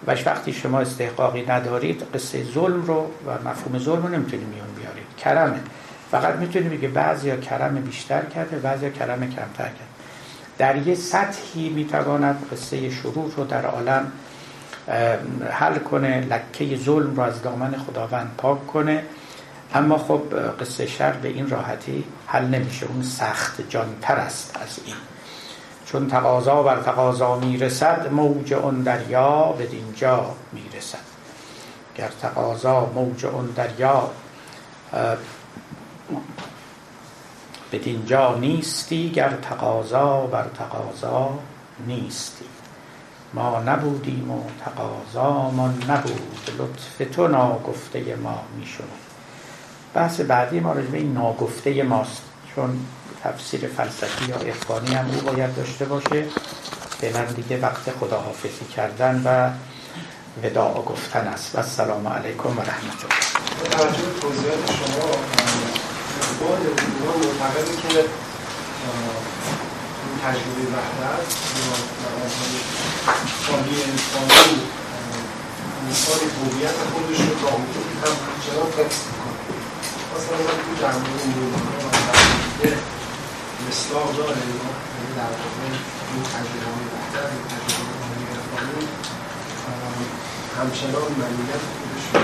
و وقتی شما استحقاقی ندارید قصه ظلم رو و مفهوم ظلم رو نمی‌تونید میون بیارید. کرمه. فقط می‌تونید بگه بعضی کرم بیشتر کرده بعضی کرم کمتر کرده. در یه سطحی می‌تواند قصه شروع رو در عالم حل کنه لکه ظلم رو از دامن خداوند پاک کنه. اما خب قصه شر به این راحتی حل نمیشه. اون سخت جانتر است از این. چون تقاضا بر تقاضا می‌رسد موج اون دریا به دینجا می‌رسد. گر تقاضا موج اون دریا به دینجا نیستی گر تقاضا بر تقاضا نیستی. ما نبودیم و تقاضامان نبود. لطف تو ناگفته ما میشون بحث بعدی ما راجبه این ناگفته ماست چون تفسیر فلسفی یا اخوانی هم او باید داشته باشه. فعلا دیگه وقت خداحافظی کردن و وداع گفتن است. و السلام علیکم و رحمت الله. شما بعد اینا معتقده که این تجربه وحدت خالی انسانی مثال هویت خودش رو تا حدودی هم همچنان حفظ می‌کنه؟ مثلا تو جمعه این مصداق داره. یعنی در واقع این تجربه های بهتر این تجربه های عرفانی همچنان منیت خودش رو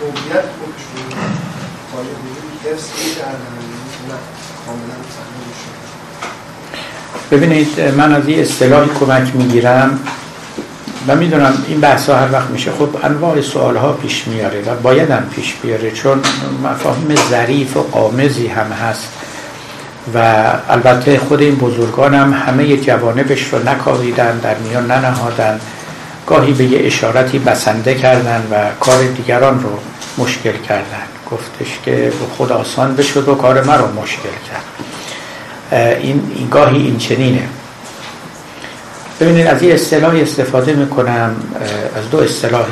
هویت خودش رو ببینید من از این اصطلاحی کمک می‌گیرم و می‌دونم این بحث ها هر وقت میشه. خب انواع سوال ها پیش میاره و باید هم پیش بیاره چون مفاهیم ظریف و قامزی هم هست و البته خود این بزرگان هم همه جوانبش رو نکاویدن در میان ننهادن. گاهی به یه اشارتی بسنده کردن و کار دیگران رو مشکل کردن. گفتش که خود آسان بشد و کار من رو مشکل کرد. این, این گاهی این چنینه. ببینید از این اصطلاح استفاده می‌کنم از دو اصطلاح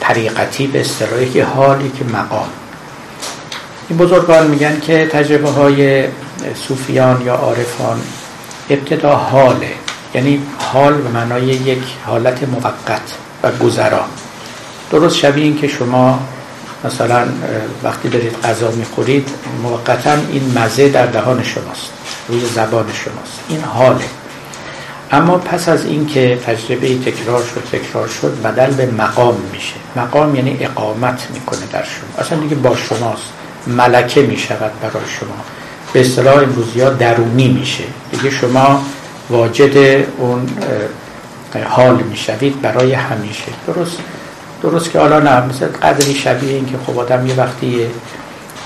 طریقتی به اصطلاحی که حالی که مقام. این بزرگان میگن که تجربه های صوفیان یا عارفان ابتدا حاله. یعنی حال به معنای یک حالت موقت و گذران درست شبیه این که شما مثلا وقتی دارید غذا می‌خورید موقتا این مزه در دهان شماست روی زبان شماست. این حاله. اما پس از اینکه تجربه تکرار شد تکرار شد بدل به مقام میشه. مقام یعنی اقامت می‌کنه در شما. اصلا دیگه با شماست. ملکه می‌شود برای شما. به اصطلاح امروزی ها درونی میشه. دیگه شما واجد اون حال می‌شوید برای همیشه. درست؟ درست که حالا نه مثل قدری شبیه این که خب آدم یه وقتی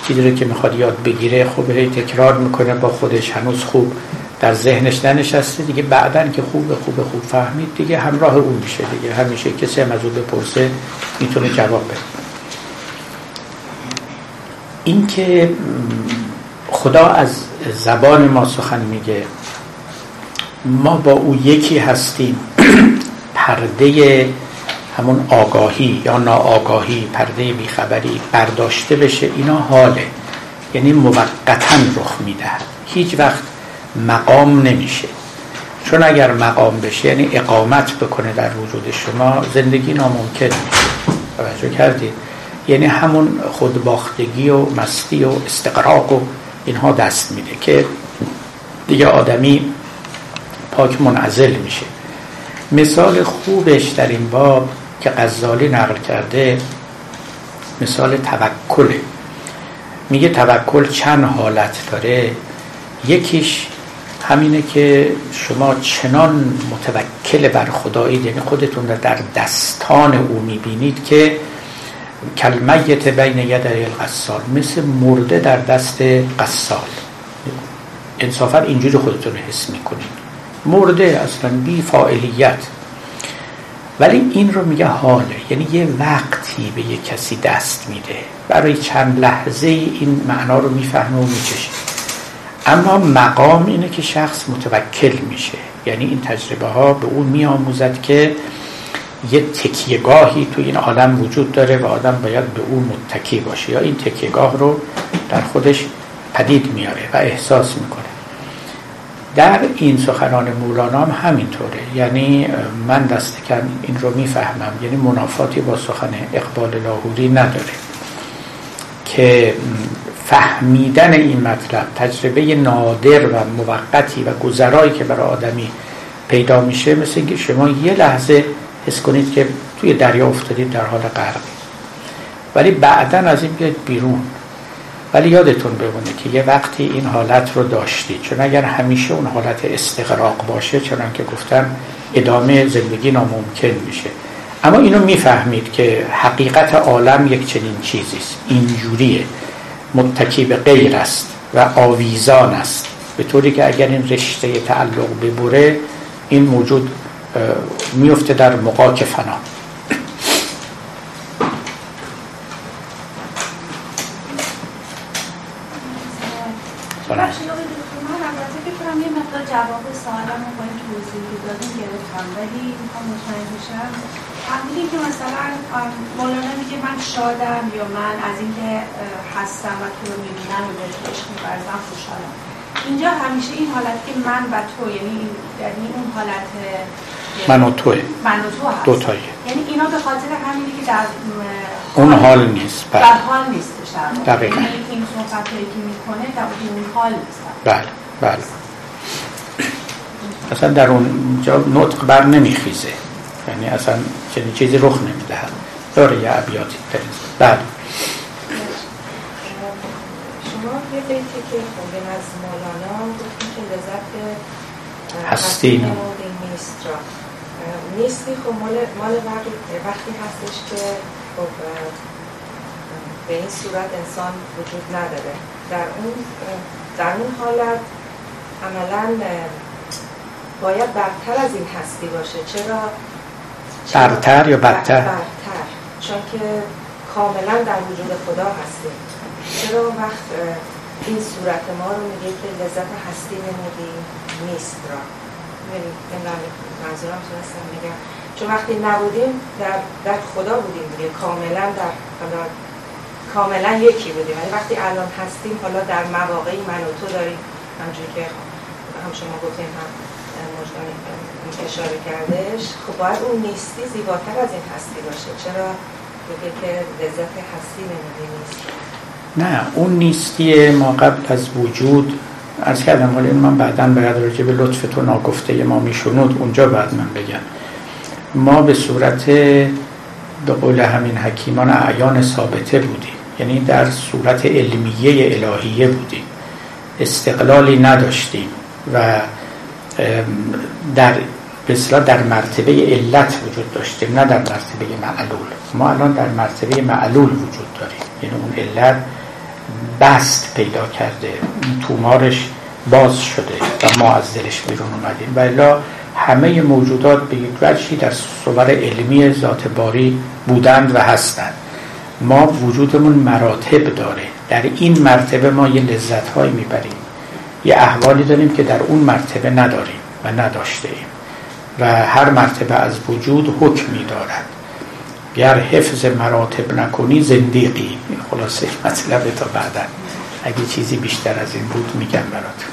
چیزی رو که می‌خواد یاد بگیره خب هی تکرار می‌کنه با خودش هنوز خوب در ذهنش ننشسته. دیگه بعدا که خوب خوب خوب فهمید دیگه همراه اون میشه دیگه. همیشه کسی هم از او بپرسه می‌تونه جواب بده. این که خدا از زبان ما سخن میگه ما با او یکی هستیم. پرده همون آگاهی یا ناآگاهی پرده بیخبری برداشته بشه اینا حاله. یعنی موقتا رخ میده هیچ وقت مقام نمیشه. چون اگر مقام بشه یعنی اقامت بکنه در وجود شما زندگی ناممکن. میشه توجه کردید؟ یعنی همون خودباختگی و مستی و استقراق و اینها دست میده که دیگه آدمی پاک منعزل میشه. مثال خوبش در این باب که غزالی نقل کرده مثال توکله میگه توکل چند حالت داره؟ یکیش همینه که شما چنان متوکل بر خدایید یعنی خودتون در دستان او می‌بینید که کلمیت بین یدی القصال مثل مرده در دست قصال انصافا اینجوری خودتون رو حس می‌کنید. مرده اصلا بی فاعلیت ولی این رو میگه حاله یعنی یه وقتی به یه کسی دست میده. برای چند لحظه این معنا رو می‌فهمه و میچشه. اما مقام اینه که شخص متوکل میشه. یعنی این تجربه ها به اون میآموزد که یه تکیهگاهی تو این عالم وجود داره و آدم باید به اون متکی باشه. یا این تکیهگاه رو در خودش پدید میاره و احساس می‌کنه. در این سخنان مولانا هم همینطوره. یعنی من دست کم این رو می‌فهمم. یعنی منافاتی با سخن اقبال لاهوری نداره. که فهمیدن این مطلب تجربه نادر و موقتی و گذرایی که برای آدمی پیدا میشه مثل اینکه شما یه لحظه حس کنید که توی دریا افتادید در حال غرق. ولی بعدا از این بیاید بیرون ولی یادتون بمونه که یه وقتی این حالت رو داشتید چون اگر همیشه اون حالت استقراق باشه چون که گفتم ادامه زندگی ناممکن میشه. اما اینو می‌فهمید که حقیقت عالم یک چنین چیزیست اینجوریه. متکی به غیر است و آویزان است. به طوری که اگر این رشته تعلق ببره این موجود میفته در مقاک فنا جواب سوالم رو با این توضیح که دادیم گرفتم ولی مطمئن بشم همینی که مثلا مولانا میگه من شادم یا من از اینکه هستم و تو رو می‌بینم و بهت عشق میبرزم خوشحالم. اینجا همیشه این حالت که من و تو یعنی یعنی اون حالت من و توه. من و تو هست. دوتایی. یعنی اینا به خاطر همینی که در اون حال نیست. بله. در حال نیست دقیقا. یعنی این صحبت که می‌کنه در اون حال نیست. بله بله. اصلا در اونجا نطق بر نمیخیزه. یعنی اصلا چنین چیزی رخ نمی‌دهد. داره یه عبیاتی بله شما یه بیتی که خوندین از مولانا گفتیم که لذت هستی نیست را. نیستی خب مال, مال وقتی هستش که خب به این صورت انسان وجود نداره. در اون در اون حالت عملا باید برتر از این هستی باشه. چرا؟ برتر یا بدتر؟ چون که کاملا در وجود خدا هستیم. چرا وقت این صورت ما رو میگه که لذت هستی نمودی نیست را؟ منظورم تونستم میگم چون وقتی نبودیم در, در خدا بودیم دیگه. کاملا در خدا کاملا یکی بودیم. ولی وقتی الان هستیم حالا در مواقعی من و تو داریم. همجوری که هم شما گفتیم هم مجدان اشاره کردش خب باید اون نیستی زیباتر از این هستی باشه. چرا؟ بگه که لذت هستی نمیده نیست. نه اون نیستی ما قبل از وجود از کردم ولی من بعدا باید راجع به لطف تو ناگفته ما میشنود اونجا بعد من بگم. ما به صورت به قول همین حکیمان اعیان ثابته بودیم. یعنی در صورت علمیه الهیه بودیم. استقلالی نداشتیم و در بسیار در مرتبه علت وجود داشتیم نه در مرتبه معلول. ما الان در مرتبه معلول وجود داریم. یعنی اون علت بست پیدا کرده تومارش باز شده و ما از دلش بیرون اومدیم. و الا همه موجودات به یک وجهی در صور علمی ذات باری بودند و هستند. ما وجودمون مراتب داره. در این مرتبه ما یه لذت های می‌بریم. یه احوالی داریم که در اون مرتبه نداریم و نداشته ایم و هر مرتبه از وجود حکمی دارد گر حفظ مراتب نکنی زندیقی این خلاصه مطلب تا بعدا. اگه چیزی بیشتر از این بود میگم برات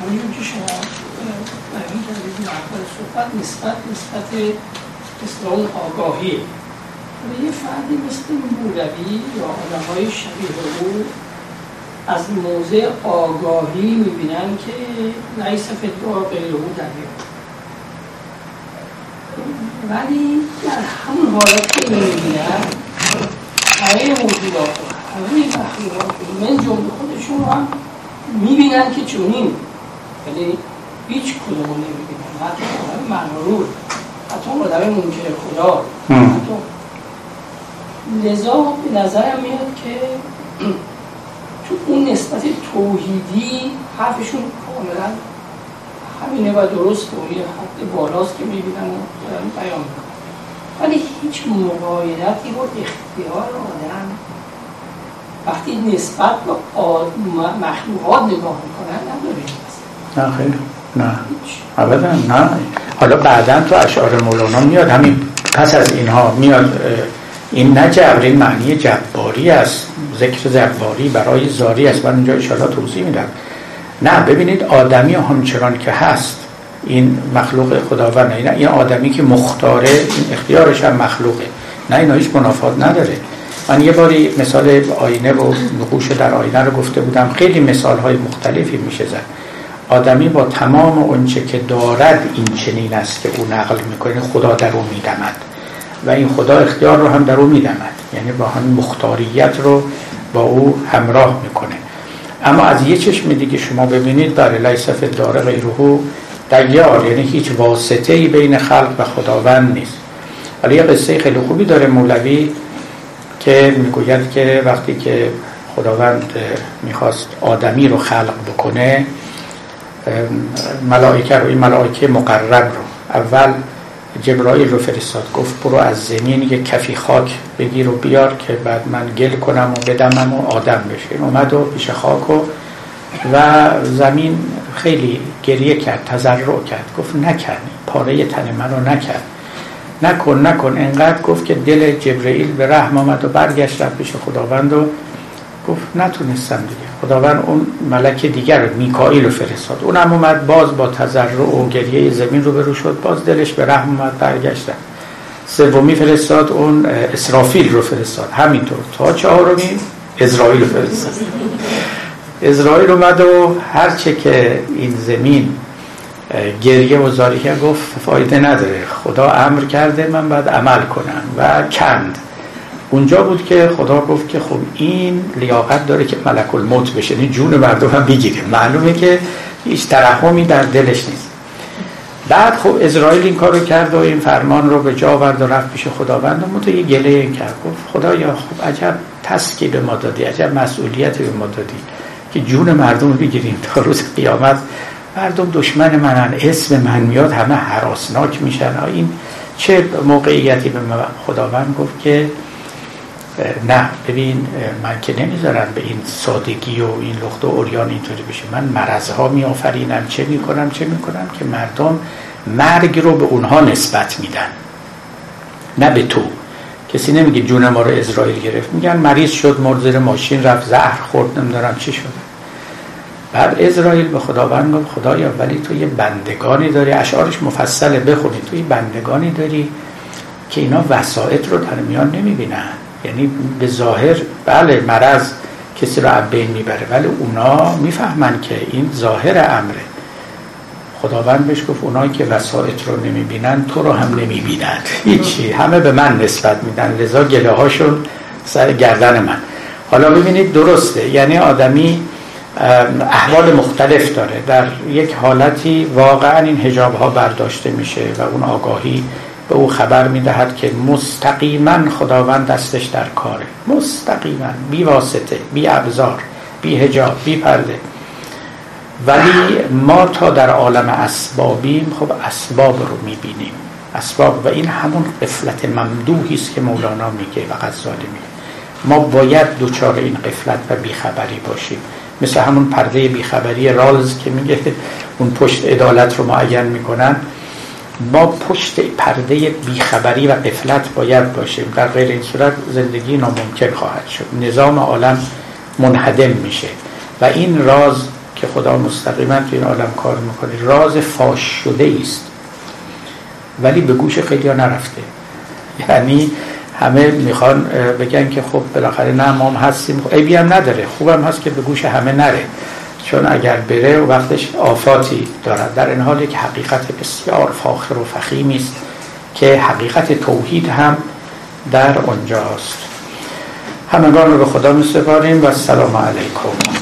همین که شما اول صحبت نسبت نسبت اصلاح آگاهی. یه فردی مثل مولوی یا آدم های شبیه او از موضع آگاهی می‌بینن که لیس فتوار غیره دریا ولی در همون حالت که می‌بینن همه موجودات رو همه مخلوقات من جمله خودشون هم می‌بینن که چونیم ولی هیچ کدوم نمی‌بینن. حتی آدم مغرور حتی آدم منکر خدا. حتی لذا به نظرم میاد که تو اون نسبت توحیدی حرفشون کاملا همینه و درست و یه حد بالاست که می‌بینن و دارن بیان می‌کنن. ولی هیچ مقایدتی رو اختیار آدم وقتی نسبت به مخلوقات نگاه می‌کنن نداریم نه خیلی. نه. ابدا نه. حالا بعدا تو اشعار مولانا میاد همین پس از اینها میاد این نه جبر این معنی جباری است. ذکر جباری برای زاری است. من اینجا اشاره توضیح میدم. نه ببینید آدمی همچنان که هست این مخلوق خداوند نه. این آدمی که مختاره این اختیارش هم مخلوقه. نه اینا هیچ منافات نداره. من یه باری مثال آینه و نقوش در آینه رو گفته بودم. خیلی مثال های مختلفی میشه زد. آدمی با تمام اونچه که دارد این چنین است که او نقل می‌کنه خدا در او میدمد. و این خدا اختیار رو هم در او میدمد یعنی با هم مختاریت رو با او همراه می‌کنه. اما از یه چشم دیگه شما ببینید برای لیسف داره غیره دیار یعنی هیچ واسطه ای بین خلق و خداوند نیست. ولی یه قصه خیلی خوبی داره مولوی که می‌گوید که وقتی که خداوند می‌خواست آدمی رو خلق بکنه ملائکه رو این ملائکه مقرب رو. اول جبرائیل رو فرستاد. گفت برو از زمین یه کفی خاک بگیر و بیار که بعد من گل کنم و بدمم و آدم بشه. اومد و پیش خاک و و زمین خیلی گریه کرد تضرع کرد. گفت نکن پاره تن منو نکرد نکن نکن. انقدر گفت که دل جبرئیل به رحم آمد و برگشت رفت پیش خداوند و گفت نتونستم دیگه. خداوند اون ملک دیگر میکائیل رو فرستاد. اونم اومد باز با تضرع و گریه زمین رو برو شد. باز دلش به رحم اومد برگشتن. سومی فرستاد اون اسرافیل رو فرستاد. همینطور. تا چهارمی اسرائیل رو فرستاد. اسرائیل اومد و هرچه که این زمین گریه و زاری گفت فایده نداره. خدا امر کرده من باید عمل کنم و کند. اونجا بود که خدا گفت که خب این لیاقت داره که ملک الموت بشه. این جون مردم هم بگیره معلومه که هیچ ترحمی در دلش نیست. بعد خب اسرائیل این کارو کرد و این فرمان رو به جا آورد و رفت پیش خداوند. و یه گله این کرد. گفت خدایا خب عجب تسکی به ما دادی عجب مسئولیتی به ما دادی که جون مردم رو بگیریم تا روز قیامت. مردم دشمن منن اسم من میاد همه حراسناک میشن. این چه موقعیتی به خداوند گفت که نه ببین من که نمی‌ذارم به این سادگی و این لخت و اوریان اینطوری بشه. من مرزها میآفرینم چه می‌کنم چه می‌کنم که مردم مرگ رو به اونها نسبت میدن. نه به تو. کسی نمیگه جون ما رو اسرائیل گرفت. میگن مریض شد مرد ماشین رفت زهر خورد نمیدارم چی شده بعد اسرائیل به خداوند گفت خدایا ولی تو یه بندگانی داری. اشعارش مفصله بخونی تو یه بندگانی داری که اینا وسایط رو در میان نمی‌بینن. یعنی به ظاهر بله مرض کسی رو بین می‌بره ولی اونا می‌فهمن که این ظاهر امره. خداوند بهش گفت اونایی که وسایط رو نمی‌بینن تو رو هم نمی‌بینن. هیچی همه به من نسبت میدن. لذا گله هاشون سر گردن من. حالا ببینید درسته. یعنی آدمی احوال مختلف داره. در یک حالتی واقعا این هجاب ها برداشته میشه و اون آگاهی به او خبر می‌دهد که مستقیما خداوند دستش در کاره. مستقیما بی واسطه بی ابزار بی هجاب بی پرده. ولی ما تا در عالم اسبابیم خب اسباب رو می‌بینیم. اسباب و این همون قفلت ممدوحی است که مولانا میگه و غزالی میگه. ما باید دوچار این قفلت و بیخبری باشیم. مثل همون پرده بیخبری رالز که میگه اون پشت عدالت رو معین می‌کنن. ما پشت پرده بیخبری و قفلت باید باشیم. در غیر این صورت زندگی ناممکن خواهد شد. نظام عالم منحدم میشه. و این راز که خدا مستقیما تو این عالم کار می‌کنه راز فاش شده است. ولی به گوش خیلی ها نرفته. یعنی همه می‌خوان بگن که خب بالاخره نه ما هم هستیم. عیبی هم نداره. خوبم هست که به گوش همه نره. چون اگر بره و وقتش آفاتی دارد. در این حال یک حقیقت بسیار فاخر و فخیمی است که حقیقت توحید هم در اونجاست همگان رو به خدا می سپاریم و السلام علیکم.